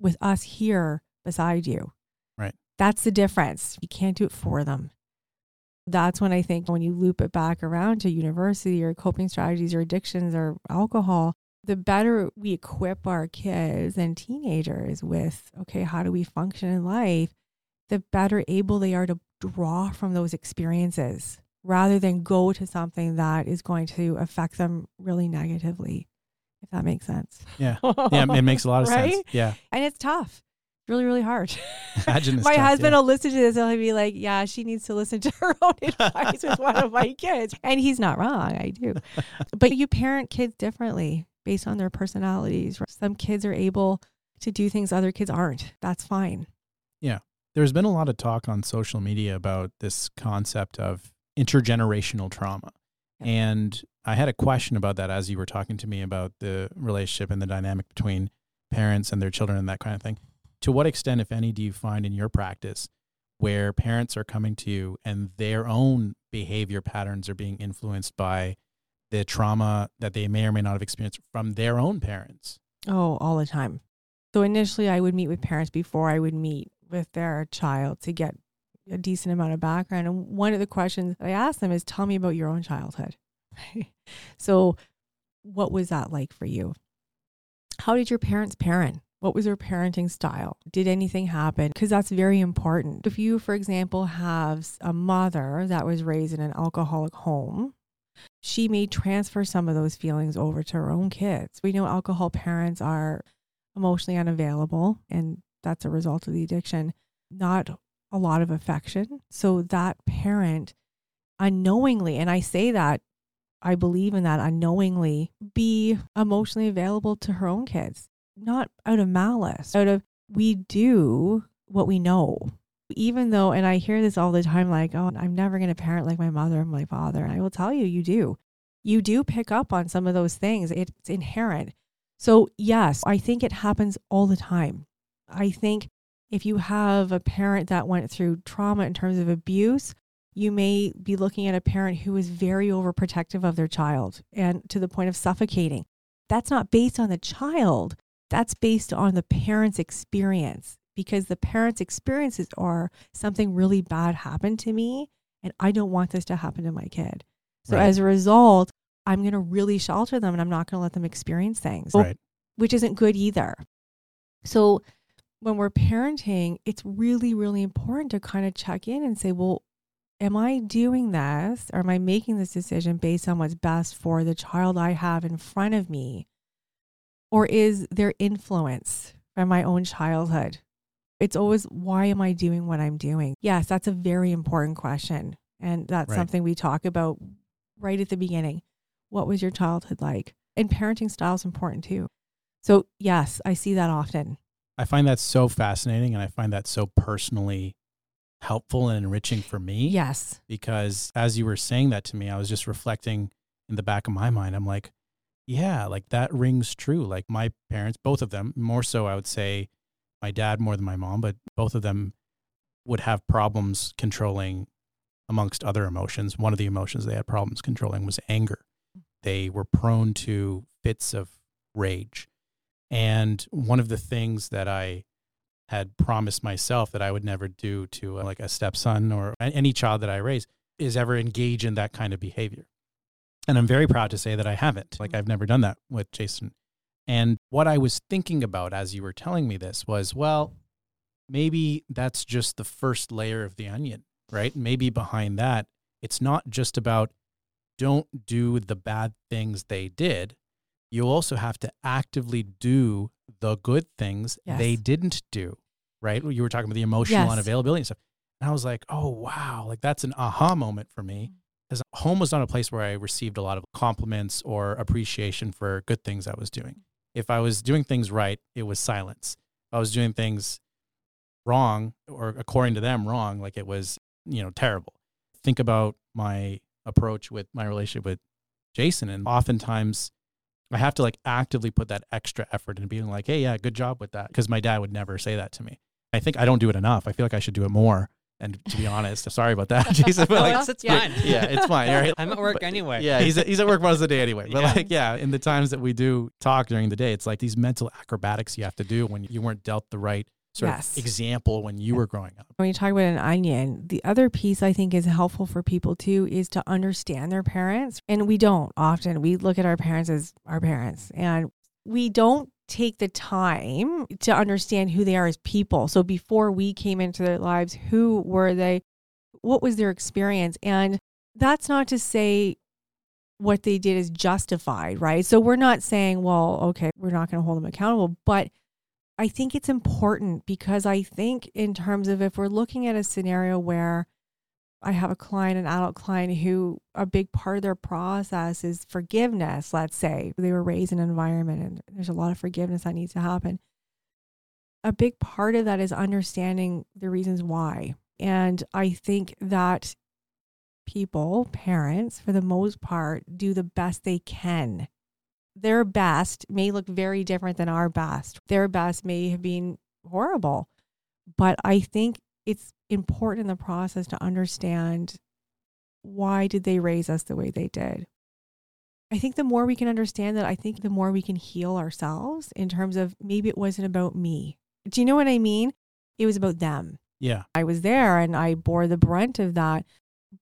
with us here beside you. Right. That's the difference. You can't do it for them. That's when I think when you loop it back around to university or coping strategies or addictions or alcohol, the better we equip our kids and teenagers with, okay, how do we function in life? The better able they are to draw from those experiences rather than go to something that is going to affect them really negatively, if that makes sense. Yeah. Yeah, it makes a lot of sense. Right? Yeah. And it's tough. Really, really hard. Imagine my tough, husband yeah. will listen to this and he'll be like, Yeah, she needs to listen to her own advice with one of my kids. And he's not wrong. I do. But you parent kids differently based on their personalities. Some kids are able to do things other kids aren't. That's fine. There's been a lot of talk on social media about this concept of intergenerational trauma. Yeah. And I had a question about that as you were talking to me about the relationship and the dynamic between parents and their children and that kind of thing. To what extent, if any, do you find in your practice where parents are coming to you and their own behavior patterns are being influenced by the trauma that they may or may not have experienced from their own parents? Oh, all the time. So initially, I would meet with parents before I would meet with their child to get a decent amount of background. And one of the questions I ask them is, "Tell me about your own childhood." so, what was that like for you? How did your parents parent? What was their parenting style? Did anything happen? Because that's very important. If you, for example, have a mother that was raised in an alcoholic home, she may transfer some of those feelings over to her own kids. We know alcohol parents are emotionally unavailable, and that's a result of the addiction, not a lot of affection. So that parent unknowingly, and I say that I believe in that unknowingly, be emotionally available to her own kids, not out of malice, out of we do what we know. Even though, and I hear this all the time, like, oh, I'm never going to parent like my mother and my father. And I will tell you, you do. You do pick up on some of those things. It's inherent. So, yes, I think it happens all the time. I think if you have a parent that went through trauma in terms of abuse, you may be looking at a parent who is very overprotective of their child and to the point of suffocating. That's not based on the child, that's based on the parent's experience because the parent's experiences are something really bad happened to me and I don't want this to happen to my kid. So Right. as a result, I'm going to really shelter them and I'm not going to let them experience things, Right. which isn't good either. So when we're parenting, it's really, really important to kind of check in and say, well, am I doing this or am I making this decision based on what's best for the child I have in front of me? Or is there influence from my own childhood? It's always, why am I doing what I'm doing? Yes, that's a very important question. And that's Right. something we talk about right at the beginning. What was your childhood like? And parenting style is important too. So, yes, I see that often. I find that so fascinating and I find that so personally helpful and enriching for me. Yes. Because as you were saying that to me, I was just reflecting in the back of my mind. I'm like, yeah, like that rings true. Like my parents, both of them, more so, I would say my dad more than my mom, but both of them would have problems controlling amongst other emotions. One of the emotions they had problems controlling was anger. Mm. They were prone to fits of rage. And one of the things that I had promised myself that I would never do to uh, like a stepson or any child that I raise is ever engage in that kind of behavior. And I'm very proud to say that I haven't. Like I've never done that with Jason. And what I was thinking about as you were telling me this was, well, maybe that's just the first layer of the onion, right? Maybe behind that, it's not just about don't do the bad things they did. You also have to actively do the good things Yes. they didn't do, right? You were talking about the emotional Yes. unavailability and stuff. And I was like, oh, wow, like that's an aha moment for me mm. because home was not a place where I received a lot of compliments or appreciation for good things I was doing. If I was doing things right, it was silence. If I was doing things wrong or according to them wrong, like it was, you know, terrible. Think about my approach with my relationship with Jason. And oftentimes I have to like actively put that extra effort in being like, hey, yeah, good job with that. Cause my dad would never say that to me. I think I don't do it enough. I feel like I should do it more. And to be honest, sorry about that, Jason. But like, it's, it's yeah. fine. yeah, it's fine. Right? I'm at work But- anyway. Yeah, he's at, he's at work most of the day anyway. But Yeah. like, yeah, in the times that we do talk during the day, it's like these mental acrobatics you have to do when you weren't dealt the right sort Yes. of example when you were growing up. When you talk about an onion, the other piece I think is helpful for people too is to understand their parents. And we don't often. We look at our parents as our parents and we don't take the time to understand who they are as people. So before we came into their lives, who were they? What was their experience? And that's not to say what they did is justified, right? So we're not saying, well, okay, we're not going to hold them accountable, but I think it's important because I think, in terms of if we're looking at a scenario where I have a client, an adult client, who a big part of their process is forgiveness, let's say they were raised in an environment and there's a lot of forgiveness that needs to happen. A big part of that is understanding the reasons why. And I think that people, parents, for the most part, do the best they can their best may look very different than our best. Their best may have been horrible. But I think it's important in the process to understand why did they raise us the way they did. I think the more we can understand that, I think the more we can heal ourselves in terms of maybe it wasn't about me. Do you know what I mean? It was about them. Yeah. I was there and I bore the brunt of that,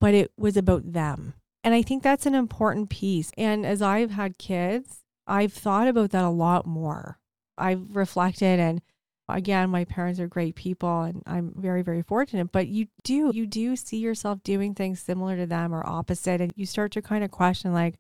but it was about them. And I think that's an important piece. And as I've had kids, I've thought about that a lot more. I've reflected and again, my parents are great people and I'm very, very fortunate, but you do, you do see yourself doing things similar to them or opposite. And you start to kind of question, like,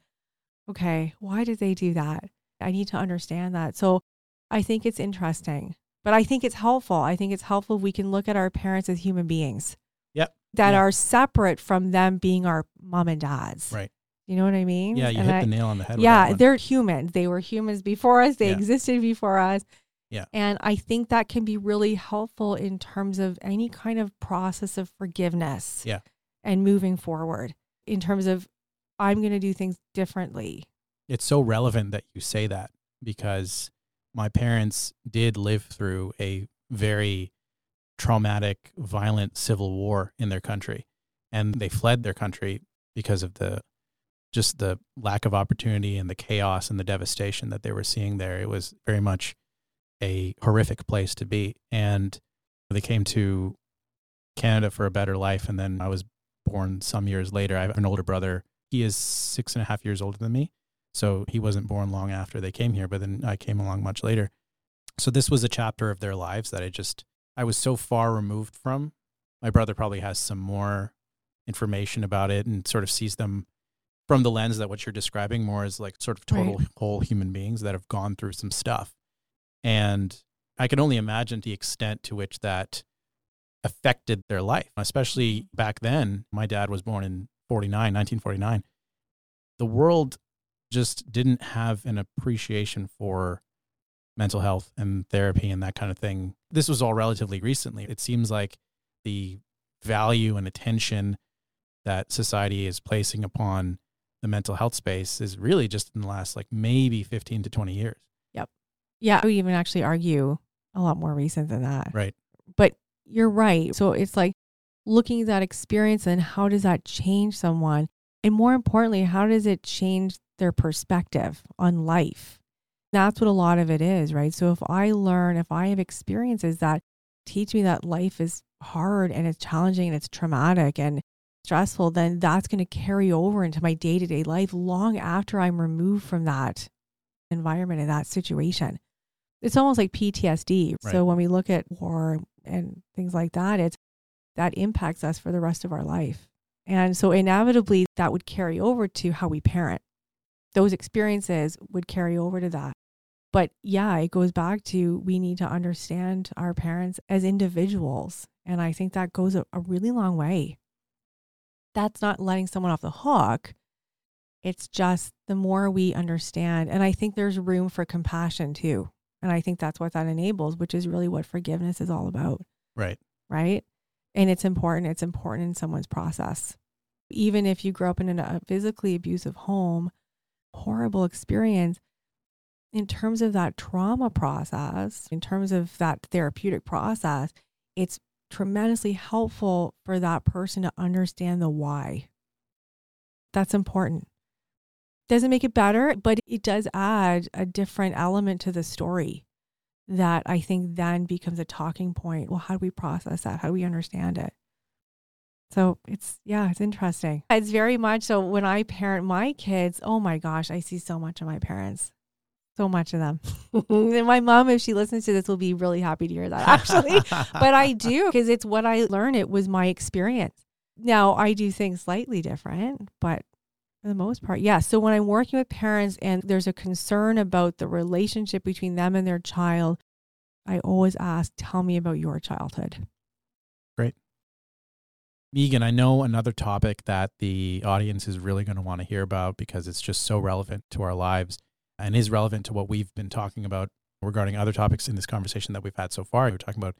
okay, why did they do that? I need to understand that. So I think it's interesting, but I think it's helpful. I think it's helpful. If we can look at our parents as human beings. Yep. That Yeah. are separate from them being our mom and dads. Right. You know what I mean? Yeah, you And hit I- the nail on the head. with that yeah, they're humans. They were humans before us. They Yeah. existed before us. Yeah. And I think that can be really helpful in terms of any kind of process of forgiveness. Yeah. And moving forward in terms of I'm going to do things differently. it's so relevant that you say that because my parents did live through a very traumatic, violent civil war in their country. And they fled their country because of the just the lack of opportunity and the chaos and the devastation that they were seeing there. It was very much a horrific place to be. And they came to Canada for a better life. And then I was born some years later. I have an older brother. He is six and a half years older than me. So he wasn't born long after they came here, but then I came along much later. So this was a chapter of their lives that I just, I was so far removed from. My brother probably has some more information about it and sort of sees them from the lens that what you're describing more is like sort of total Right. whole human beings that have gone through some stuff. And I can only imagine the extent to which that affected their life, especially back then. My dad was born in 49, 1949. The world just didn't have an appreciation for mental health and therapy and that kind of thing. This was all relatively recently. It seems like the value and attention that society is placing upon the mental health space is really just in the last like maybe 15 to 20 years. Yep. Yeah. I would even actually argue a lot more recent than that. Right. But you're right. So it's like looking at that experience and how does that change someone? And more importantly, how does it change their perspective on life? That's what a lot of it is, right? So if I learn, if I have experiences that teach me that life is hard and it's challenging and it's traumatic and stressful, then that's going to carry over into my day to day life long after I'm removed from that environment and that situation. It's almost like PTSD. Right. So when we look at war and things like that, it's that impacts us for the rest of our life. And so inevitably that would carry over to how we parent. Those experiences would carry over to that. But yeah, it goes back to we need to understand our parents as individuals. And I think that goes a, a really long way. That's not letting someone off the hook. It's just the more we understand. And I think there's room for compassion too. And I think that's what that enables, which is really what forgiveness is all about. Right. Right. And it's important. It's important in someone's process. Even if you grew up in a physically abusive home, horrible experience, in terms of that trauma process, in terms of that therapeutic process, it's tremendously helpful for that person to understand the why. That's important. Doesn't make it better, but it does add a different element to the story that I think then becomes a talking point. Well, how do we process that? How do we understand it? So it's, yeah, it's interesting. It's very much so when I parent my kids, oh my gosh, I see so much of my parents so much of them. and my mom, if she listens to this, will be really happy to hear that actually. but I do because it's what I learned. It was my experience. Now I do things slightly different, but for the most part, yeah. So when I'm working with parents and there's a concern about the relationship between them and their child, I always ask, tell me about your childhood. Great. Meaghan, I know another topic that the audience is really going to want to hear about because it's just so relevant to our lives and is relevant to what we've been talking about regarding other topics in this conversation that we've had so far. We're talking about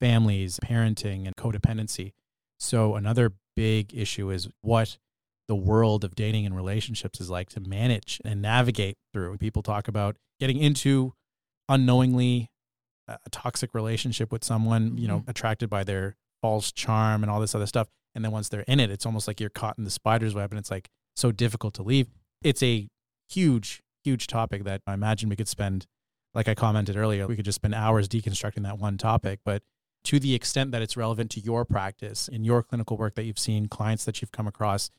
families, parenting, and codependency. So, another big issue is what the world of dating and relationships is like to manage and navigate through. People talk about getting into unknowingly a toxic relationship with someone, you know, mm-hmm. attracted by their false charm and all this other stuff. And then once they're in it, it's almost like you're caught in the spider's web and it's like so difficult to leave. It's a huge huge topic that I imagine we could spend, like I commented earlier, we could just spend hours deconstructing that one topic. But to the extent that it's relevant to your practice in your clinical work that you've seen, clients that you've come across,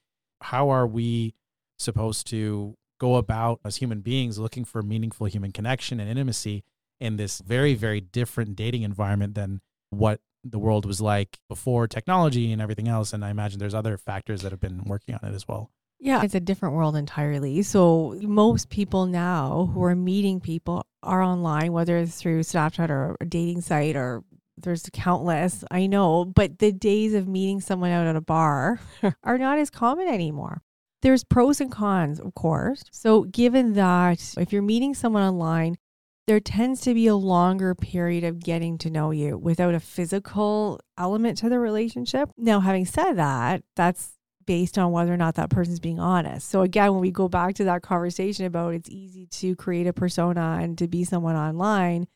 how are we supposed to go about as human beings looking for meaningful human connection and intimacy in this very, very different dating environment than what the world was like before technology and everything else? And I imagine there's other factors that have been working on it as well. Yeah, it's a different world entirely. So most people now who are meeting people are online, whether it's through Snapchat or a dating site or there's countless, I know, but the days of meeting someone out at a bar are not as common anymore. There's pros and cons, of course. So given that if you're meeting someone online, there tends to be a longer period of getting to know you without a physical element to the relationship. Now, having said that, that's based on whether or not that person's being honest. So again, when we go back to that conversation about it's easy to create a persona and to be someone online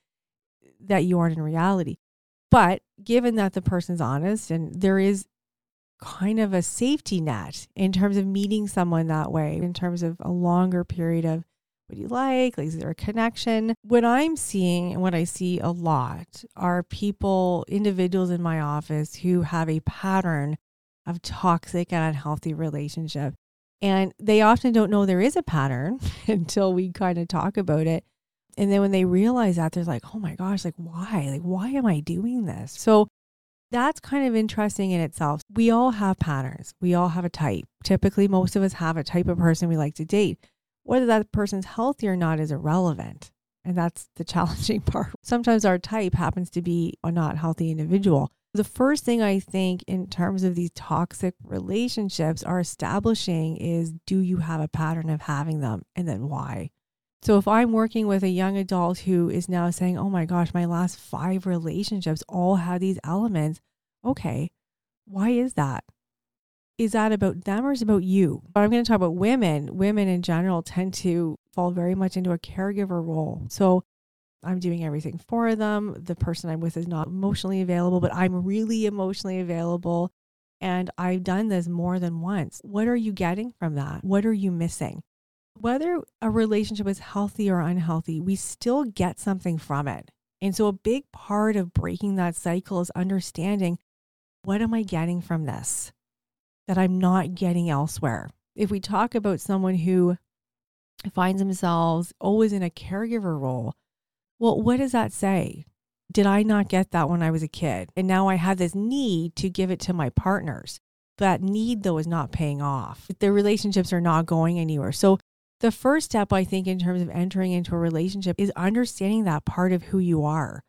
that you aren't in reality. But given that the person's honest and there is kind of a safety net in terms of meeting someone that way, in terms of a longer period of what do you like? Like, is there a connection? What I'm seeing and what I see a lot are people, individuals in my office who have a pattern of toxic and unhealthy relationship. And they often don't know there is a pattern until we kind of talk about it. And then when they realize that, they're like, oh my gosh, like, why? Like, why am I doing this? So that's kind of interesting in itself. We all have patterns, we all have a type. Typically, most of us have a type of person we like to date. Whether that person's healthy or not is irrelevant. And that's the challenging part. Sometimes our type happens to be a not healthy individual. The first thing I think in terms of these toxic relationships are establishing is do you have a pattern of having them and then why? So if I'm working with a young adult who is now saying, "Oh my gosh, my last 5 relationships all had these elements." Okay. Why is that? Is that about them or is it about you? But I'm going to talk about women. Women in general tend to fall very much into a caregiver role. So I'm doing everything for them. The person I'm with is not emotionally available, but I'm really emotionally available. And I've done this more than once. What are you getting from that? What are you missing? Whether a relationship is healthy or unhealthy, we still get something from it. And so, a big part of breaking that cycle is understanding what am I getting from this that I'm not getting elsewhere? If we talk about someone who finds themselves always in a caregiver role, well, what does that say? Did I not get that when I was a kid? And now I have this need to give it to my partners. That need, though, is not paying off. The relationships are not going anywhere. So, the first step, I think, in terms of entering into a relationship is understanding that part of who you are.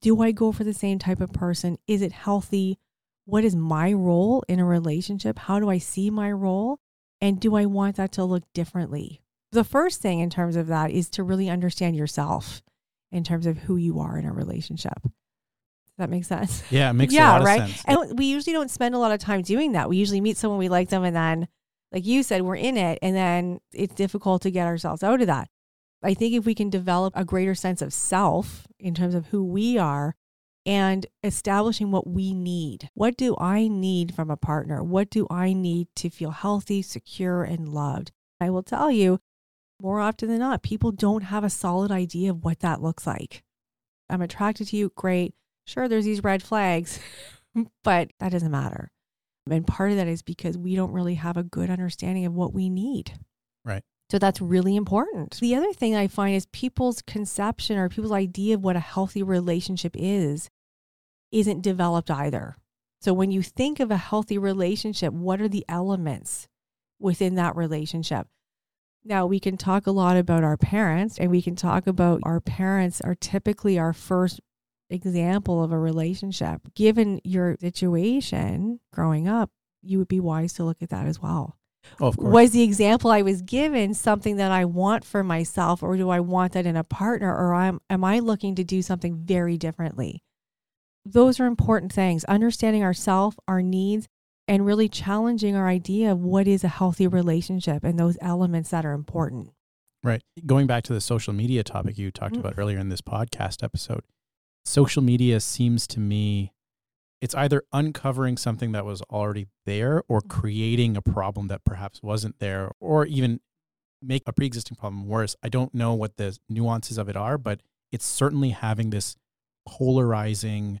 Do I go for the same type of person? Is it healthy? what is my role in a relationship? How do I see my role? And do I want that to look differently? The first thing in terms of that is to really understand yourself in terms of who you are in a relationship. Does that make sense? Yeah, it makes a yeah, lot right. of sense. And we usually don't spend a lot of time doing that. We usually meet someone we like them and then like you said, we're in it and then it's difficult to get ourselves out of that. I think if we can develop a greater sense of self in terms of who we are and establishing what we need. What do I need from a partner? What do I need to feel healthy, secure, and loved? I will tell you, more often than not, people don't have a solid idea of what that looks like. I'm attracted to you, great. Sure, there's these red flags, but that doesn't matter. And part of that is because we don't really have a good understanding of what we need. Right. So that's really important. The other thing I find is people's conception or people's idea of what a healthy relationship is isn't developed either. So when you think of a healthy relationship, what are the elements within that relationship? Now, we can talk a lot about our parents, and we can talk about our parents are typically our first example of a relationship. Given your situation growing up, you would be wise to look at that as well. Oh, of course. Was the example I was given something that I want for myself, or do I want that in a partner, or am, am I looking to do something very differently? Those are important things. Understanding ourselves, our needs, and really challenging our idea of what is a healthy relationship and those elements that are important. Right. Going back to the social media topic you talked Mm. about earlier in this podcast episode, social media seems to me it's either uncovering something that was already there or creating a problem that perhaps wasn't there or even make a pre-existing problem worse. I don't know what the nuances of it are, but it's certainly having this polarizing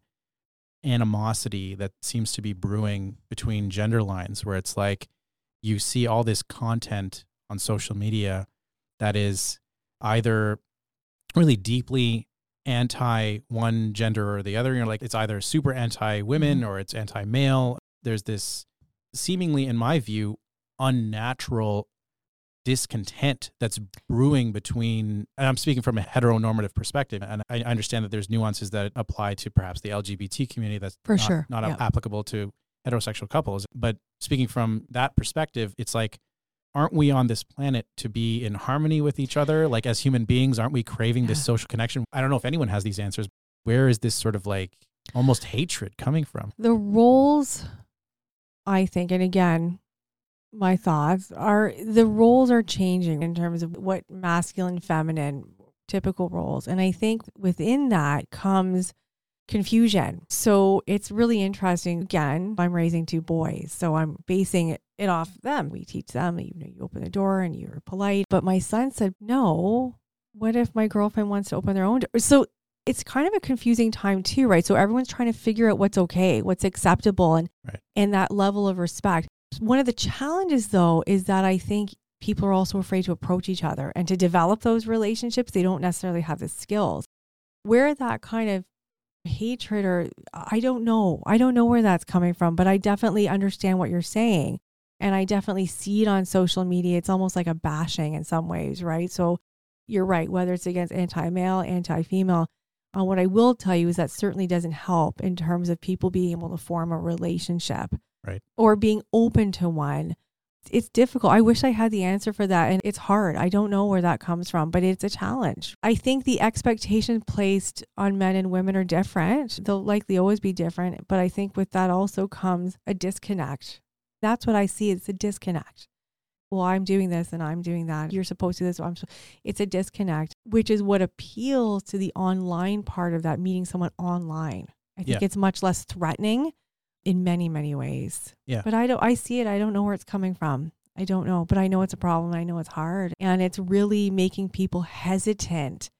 animosity that seems to be brewing between gender lines where it's like you see all this content on social media that is either really deeply anti one gender or the other. You're like, it's either super anti women mm-hmm. or it's anti male. There's this seemingly, in my view, unnatural discontent that's brewing between, and I'm speaking from a heteronormative perspective. And I understand that there's nuances that apply to perhaps the LGBT community that's For not, sure, not yeah. applicable to heterosexual couples. But speaking from that perspective, it's like, aren't we on this planet to be in harmony with each other? Like as human beings, aren't we craving this social connection? I don't know if anyone has these answers. Where is this sort of like almost hatred coming from? The roles, I think, and again, my thoughts are the roles are changing in terms of what masculine, feminine, typical roles. And I think within that comes confusion. So it's really interesting. Again, I'm raising two boys, so I'm basing it, off them. We teach them, you know, you open the door and you're polite. But my son said, no, what if my girlfriend wants to open their own door? So it's kind of a confusing time too, right? So everyone's trying to figure out what's okay, what's acceptable, and Right. and that level of respect. One of the challenges, though, is that I think people are also afraid to approach each other and to develop those relationships. They don't necessarily have the skills. Where that kind of hatred or I don't know, I don't know where that's coming from, but I definitely understand what you're saying. And I definitely see it on social media. It's almost like a bashing in some ways, right? So you're right, whether it's against anti male, anti female. Uh, what I will tell you is that certainly doesn't help in terms of people being able to form a relationship Right. or being open to one. It's difficult. I wish I had the answer for that. And it's hard. I don't know where that comes from, but it's a challenge. I think the expectations placed on men and women are different. They'll likely always be different. But I think with that also comes a disconnect. That's what I see. It's a disconnect. Well, I'm doing this and I'm doing that. You're supposed to do this. So I'm so it's a disconnect, which is what appeals to the online part of that meeting someone online. I think Yeah. it's much less threatening in many, many ways. Yeah. But I don't I see it. I don't know where it's coming from. I don't know, but I know it's a problem. I know it's hard. And it's really making people hesitant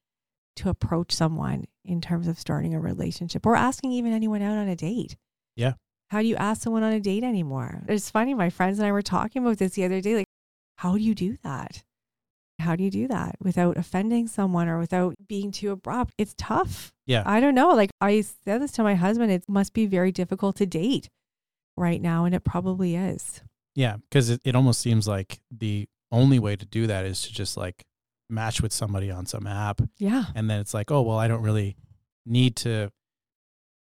to approach someone in terms of starting a relationship or asking even anyone out on a date. Yeah. How do you ask someone on a date anymore? It's funny. My friends and I were talking about this the other day. Like, how do you do that? How do you do that without offending someone or without being too abrupt? It's tough. Yeah. I don't know. Like I said this to my husband, it must be very difficult to date right now. And it probably is. Yeah. Because it, it almost seems like the only way to do that is to just like match with somebody on some app. Yeah. And then it's like, oh, well, I don't really need to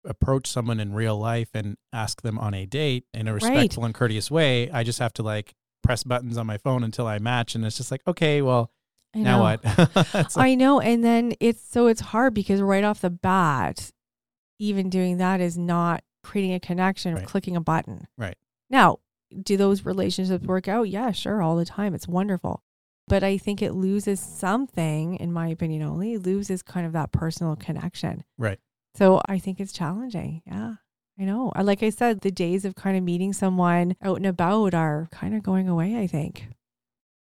approach someone in real life and ask them on a date in a respectful and courteous way. I just have to like press buttons on my phone until I match, and it's just like, okay, well, I now know. what? Like- I know. And then it's so it's hard because right off the bat, even doing that is not creating a connection or Right. clicking a button. Right. Now, do those relationships work out? Yeah, sure, all the time. It's wonderful. But I think it loses something, in my opinion only, loses kind of that personal connection. Right. So I think it's challenging. Yeah. I know. Uh, like I said, the days of kind of meeting someone out and about are kind of going away, I think.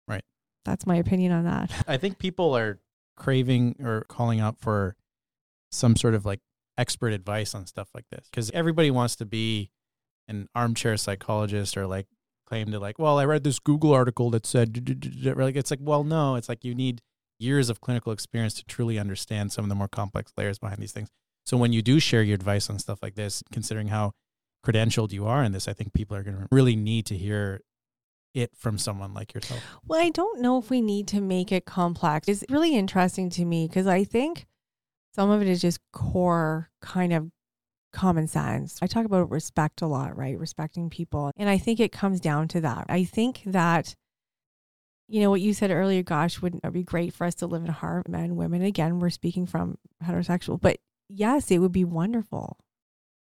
Right. That's my opinion on that. I think people are craving or calling out for some sort of like expert advice on stuff like this because everybody wants to be an armchair psychologist or like claim to like, well, I read this Google article that said, d- d- d- d-" like, it's like, well, no, it's like you need years of clinical experience to truly understand some of the more complex layers behind these things. So when you do share your advice on stuff like this, considering how credentialed you are in this, I think people are going to really need to hear it from someone like yourself. Well, I don't know if we need to make it complex. It's really interesting to me because I think some of it is just core kind of common sense. I talk about respect a lot, right? Respecting people. And I think it comes down to that. I think that, you know, what you said earlier, gosh, wouldn't it be great for us to live in harmony, men, women? Again, we're speaking from heterosexual, but yes, it would be wonderful.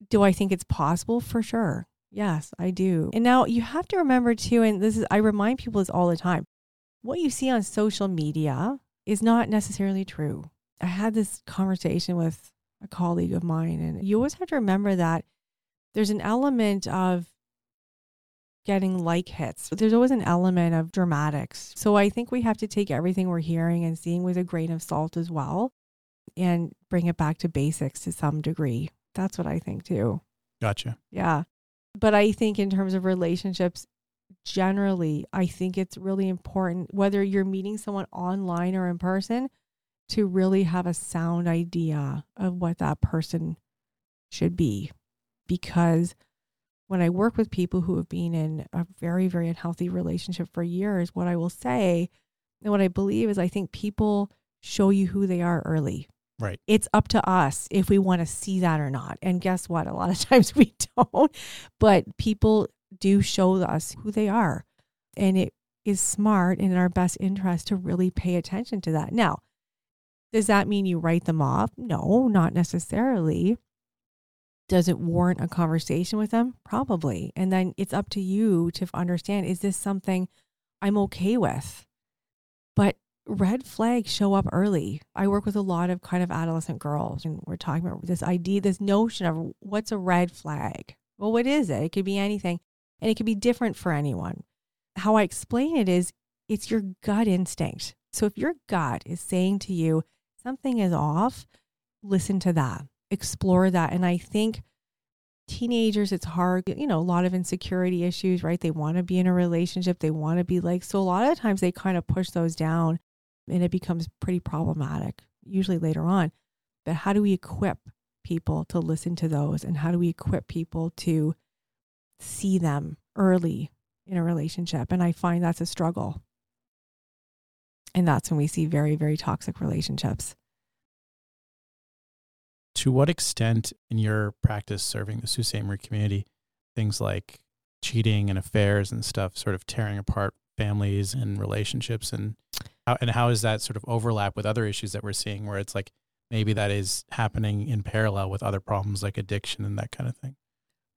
Do I think it's possible? For sure. Yes, I do. And now you have to remember too, and this is, I remind people this all the time what you see on social media is not necessarily true. I had this conversation with a colleague of mine, and you always have to remember that there's an element of getting like hits. There's always an element of dramatics. So I think we have to take everything we're hearing and seeing with a grain of salt as well and bring it back to basics to some degree. That's what I think too. Gotcha. Yeah. But I think in terms of relationships, generally, I think it's really important, whether you're meeting someone online or in person, to really have a sound idea of what that person should be. Because when I work with people who have been in a very, very unhealthy relationship for years, what I will say and what I believe is I think people show you who they are early Right. it's up to us if we want to see that or not. And guess what? A lot of times we don't, but people do show us who they are. And it is smart and in our best interest to really pay attention to that. Now, does that mean you write them off? No, not necessarily. Does it warrant a conversation with them? Probably. And then it's up to you to understand is this something I'm okay with? But red flags show up early. I work with a lot of kind of adolescent girls, and we're talking about this idea, this notion of what's a red flag? Well, what is it? It could be anything, and it could be different for anyone. How I explain it is it's your gut instinct. So if your gut is saying to you, something is off, listen to that, explore that. And I think teenagers, it's hard, you know, a lot of insecurity issues, right? They want to be in a relationship, they want to be like, so a lot of times they kind of push those down and it becomes pretty problematic, usually later on. But how do we equip people to listen to those? And how do we equip people to see them early in a relationship? And I find that's a struggle. And that's when we see very, very toxic relationships. To what extent in your practice serving the Sault Ste. Marie community, things like cheating and affairs and stuff sort of tearing apart families and relationships and how, and how does that sort of overlap with other issues that we're seeing where it's like maybe that is happening in parallel with other problems like addiction and that kind of thing?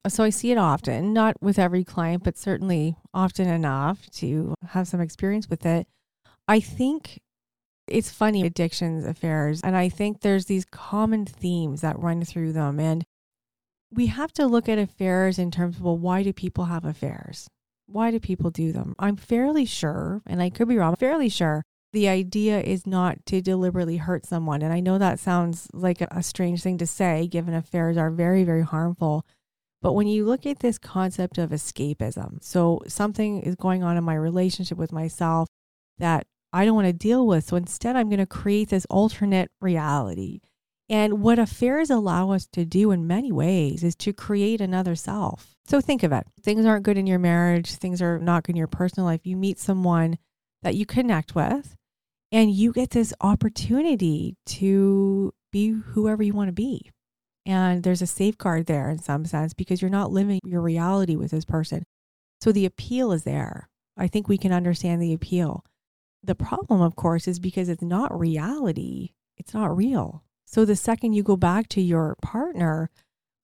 Uh, so I see it often, not with every client, but certainly often enough to have some experience with it. I think it's funny addictions, affairs, and I think there's these common themes that run through them. And we have to look at affairs in terms of, well, why do people have affairs? Why do people do them? I'm fairly sure, and I could be wrong, fairly sure the idea is not to deliberately hurt someone. And I know that sounds like a, strange thing to say, given affairs are very, very harmful. But when you look at this concept of escapism, so something is going on in my relationship with myself that I don't want to deal with. So instead, I'm going to create this alternate reality. And what affairs allow us to do in many ways is to create another self. So think of it things aren't good in your marriage, things are not good in your personal life. You meet someone that you connect with, and you get this opportunity to be whoever you want to be. And there's a safeguard there in some sense because you're not living your reality with this person. So the appeal is there. I think we can understand the appeal. The problem, of course, is because it's not reality, it's not real. So the second you go back to your partner,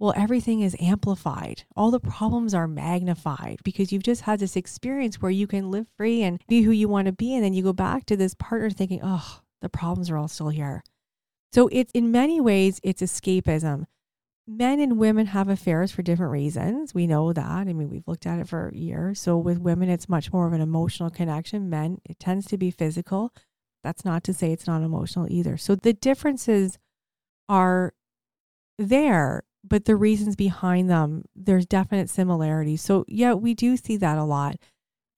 well, everything is amplified. All the problems are magnified because you've just had this experience where you can live free and be who you want to be. And then you go back to this partner thinking, oh, the problems are all still here. So it's in many ways, it's escapism. Men and women have affairs for different reasons. We know that. I mean, we've looked at it for years. So with women, it's much more of an emotional connection. Men, it tends to be physical. That's not to say it's not emotional either. So the differences are there but the reasons behind them, there's definite similarities. So, yeah, we do see that a lot.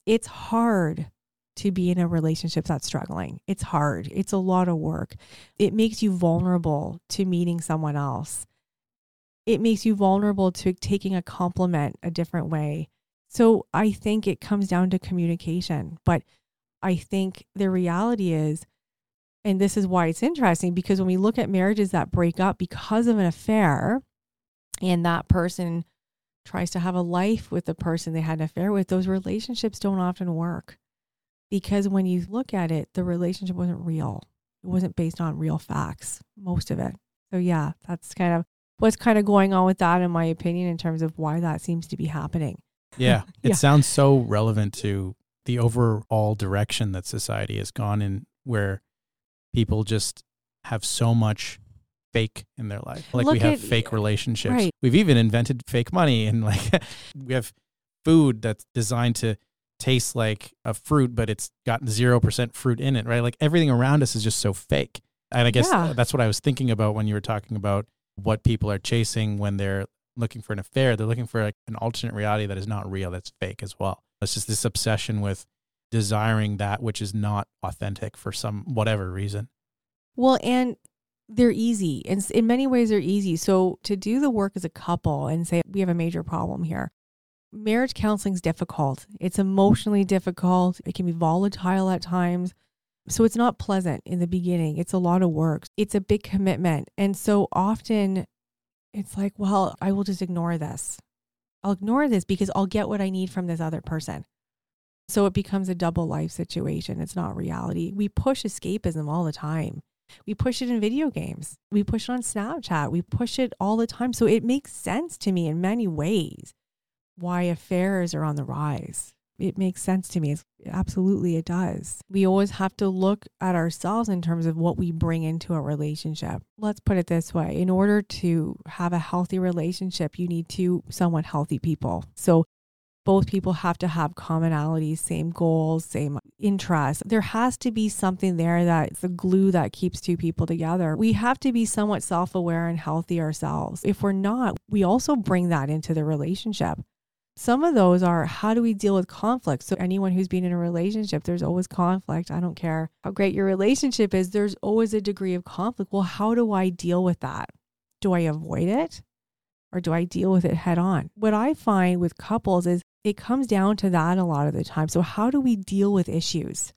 It's hard to be in a relationship that's struggling. It's hard. It's a lot of work. It makes you vulnerable to meeting someone else. It makes you vulnerable to taking a compliment a different way. So, I think it comes down to communication. But I think the reality is, and this is why it's interesting because when we look at marriages that break up because of an affair, and that person tries to have a life with the person they had an affair with, those relationships don't often work because when you look at it, the relationship wasn't real. It wasn't based on real facts, most of it. So, yeah, that's kind of what's kind of going on with that, in my opinion, in terms of why that seems to be happening. Yeah. It Yeah. sounds so relevant to the overall direction that society has gone in, where people just have so much fake in their life. Like we have at- fake relationships. right. We've even invented fake money and like we have food that's designed to taste like a fruit, but it's got 0% fruit in it, right? Like everything around us is just so fake. And I guess Yeah. that's what I was thinking about when you were talking about what people are chasing when they're looking for an affair. They're looking for like an alternate reality that is not real, that's fake as well. It's just this obsession with desiring that which is not authentic for some whatever reason. Well, and they're easy. And in many ways, they're easy. So to do the work as a couple and say, we have a major problem here. Marriage counseling is difficult. It's emotionally difficult. It can be volatile at times. So it's not pleasant in the beginning. It's a lot of work. It's a big commitment. And so often it's like, well, I will just ignore this. I'll ignore this because I'll get what I need from this other person. So it becomes a double life situation. It's not reality. We push escapism all the time. We push it in video games. We push it on Snapchat. We push it all the time. So it makes sense to me in many ways why affairs are on the rise. It makes sense to me. It's, absolutely, it does. We always have to look at ourselves in terms of what we bring into a relationship. Let's put it this way in order to have a healthy relationship, you need two somewhat healthy people. So both people have to have commonalities, same goals, same interests. There has to be something there that's the glue that keeps two people together. We have to be somewhat self aware and healthy ourselves. If we're not, we also bring that into the relationship. Some of those are how do we deal with conflict? So, anyone who's been in a relationship, there's always conflict. I don't care how great your relationship is, there's always a degree of conflict. Well, how do I deal with that? Do I avoid it or do I deal with it head on? What I find with couples is it comes down to that a lot of the time. So, how do we deal with issues?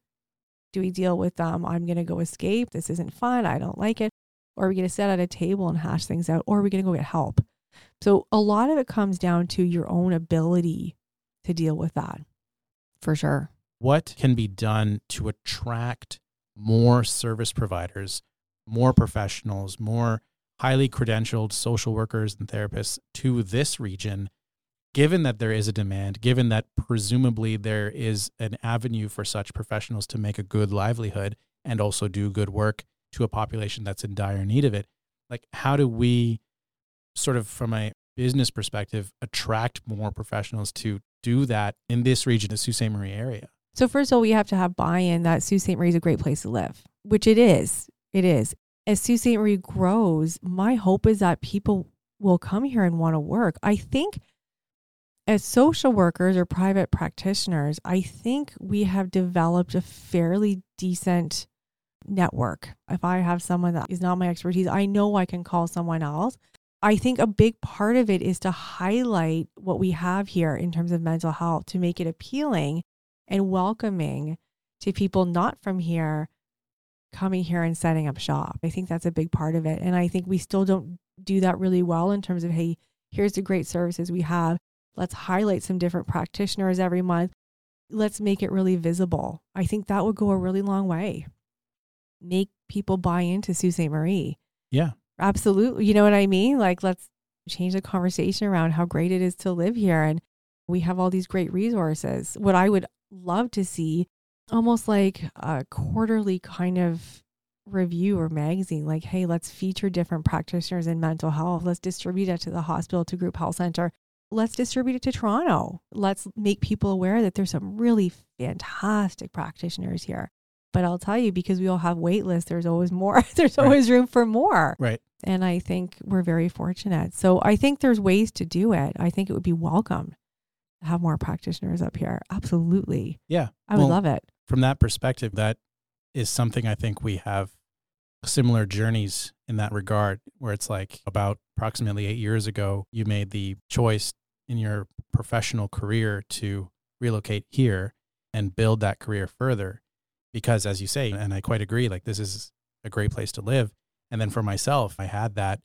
Do we deal with, um, I'm going to go escape? This isn't fun. I don't like it. Or are we going to sit at a table and hash things out? Or are we going to go get help? So, a lot of it comes down to your own ability to deal with that for sure. what can be done to attract more service providers, more professionals, more highly credentialed social workers and therapists to this region, given that there is a demand, given that presumably there is an avenue for such professionals to make a good livelihood and also do good work to a population that's in dire need of it? Like, how do we sort of from a business perspective attract more professionals to do that in this region, the Sault Ste. Marie area? So, first of all, we have to have buy in that Sault Ste. Marie is a great place to live, which it is. It is. As Sault Ste. Marie grows, my hope is that people will come here and want to work. I think as social workers or private practitioners, I think we have developed a fairly decent network. If I have someone that is not my expertise, I know I can call someone else. I think a big part of it is to highlight what we have here in terms of mental health to make it appealing and welcoming to people not from here coming here and setting up shop. I think that's a big part of it. And I think we still don't do that really well in terms of, hey, here's the great services we have. Let's highlight some different practitioners every month. Let's make it really visible. I think that would go a really long way. Make people buy into Sault Ste. Marie. Yeah. Absolutely. You know what I mean? Like, let's change the conversation around how great it is to live here. And we have all these great resources. What I would love to see, almost like a quarterly kind of review or magazine, like, hey, let's feature different practitioners in mental health. Let's distribute it to the hospital, to group health center. Let's distribute it to Toronto. Let's make people aware that there's some really fantastic practitioners here. But I'll tell you, because we all have wait lists, there's always more. there's Right. always room for more. Right. And I think we're very fortunate. So I think there's ways to do it. I think it would be welcome to have more practitioners up here. Absolutely. Yeah. I would Well, love it. From that perspective, that is something I think we have similar journeys in that regard, where it's like about approximately eight years ago, you made the choice in your professional career to relocate here and build that career further. Because as you say, and I quite agree, like this is a great place to live. And then for myself, I had that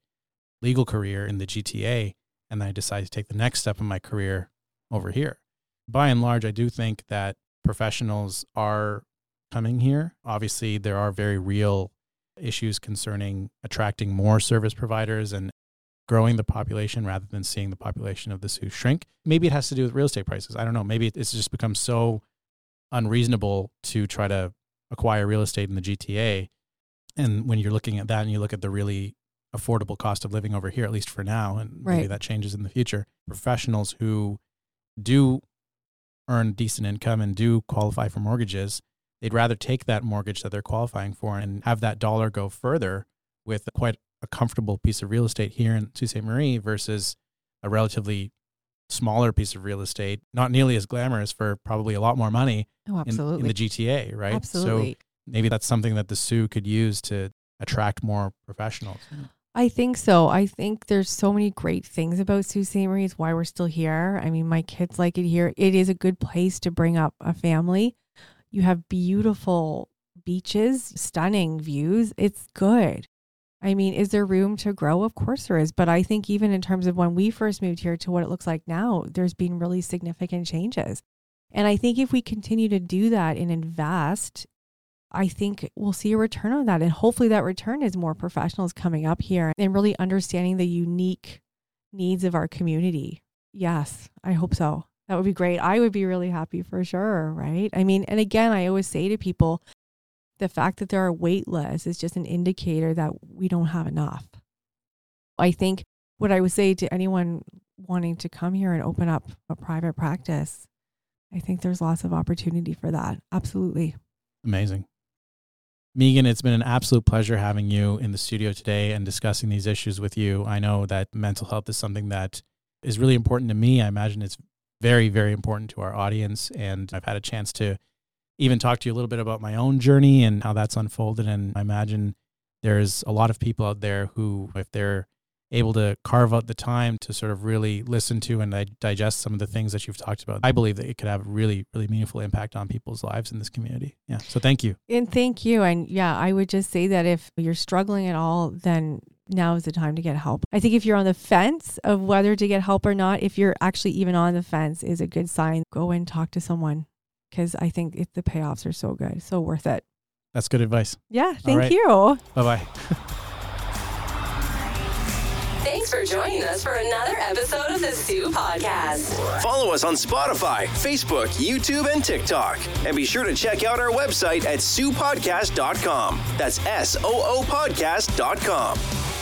legal career in the GTA, and I decided to take the next step in my career over here. By and large, I do think that professionals are coming here. Obviously, there are very real issues concerning attracting more service providers and growing the population rather than seeing the population of the Soo shrink. Maybe it has to do with real estate prices. I don't know. Maybe it's just become so unreasonable to try to acquire real estate in the GTA. And when you're looking at that and you look at the really affordable cost of living over here, at least for now, and maybe that changes in the future, professionals who do earn decent income and do qualify for mortgages, they'd rather take that mortgage that they're qualifying for and have that dollar go further with quite a comfortable piece of real estate here in Sault Ste. Marie versus a relatively smaller piece of real estate, not nearly as glamorous for probably a lot more money Oh, in, absolutely. in the GTA, right? Absolutely. So maybe that's something that the Soo could use to attract more professionals. I think so. I think there's so many great things about Sault Ste. Marie. It's why we're still here. I mean, my kids like it here. It is a good place to bring up a family. You have beautiful beaches, stunning views. It's good. I mean, is there room to grow? Of course there is. But I think even in terms of when we first moved here to what it looks like now, there's been really significant changes. And I think if we continue to do that and invest I think we'll see a return on that. And hopefully that return is more professionals coming up here and really understanding the unique needs of our community. Yes, I hope so. That would be great. I would be really happy for sure, right? I mean, and again, I always say to people, the fact that there are wait lists is just an indicator that we don't have enough. I think what I would say to anyone wanting to come here and open up a private practice, I think there's lots of opportunity for that. Absolutely. Amazing. Meaghan, it's been an absolute pleasure having you in the studio today and discussing these issues with you. I know that mental health is something that is really important to me. I imagine it's very, very important to our audience. And I've had a chance to even talk to you a little bit about my own journey and how that's unfolded. And I imagine there's a lot of people out there who, if they're able to carve out the time to sort of really listen to and digest some of the things that you've talked about, I believe that it could have a really, really meaningful impact on people's lives in this community. Yeah. So thank you. And thank you. And yeah, I would just say that if you're struggling at all, then now is the time to get help. I think if you're on the fence of whether to get help or not, if you're actually even on the fence, is a good sign. Go and talk to someone because I think it, the payoffs are so good, so worth it. That's good advice. Yeah, thank right. you. Bye bye. Thanks for joining us for another episode of the Soo Podcast. Follow us on Spotify, Facebook, YouTube, and TikTok. And be sure to check out our website at soopodcast.com. That's S O O podcast.com.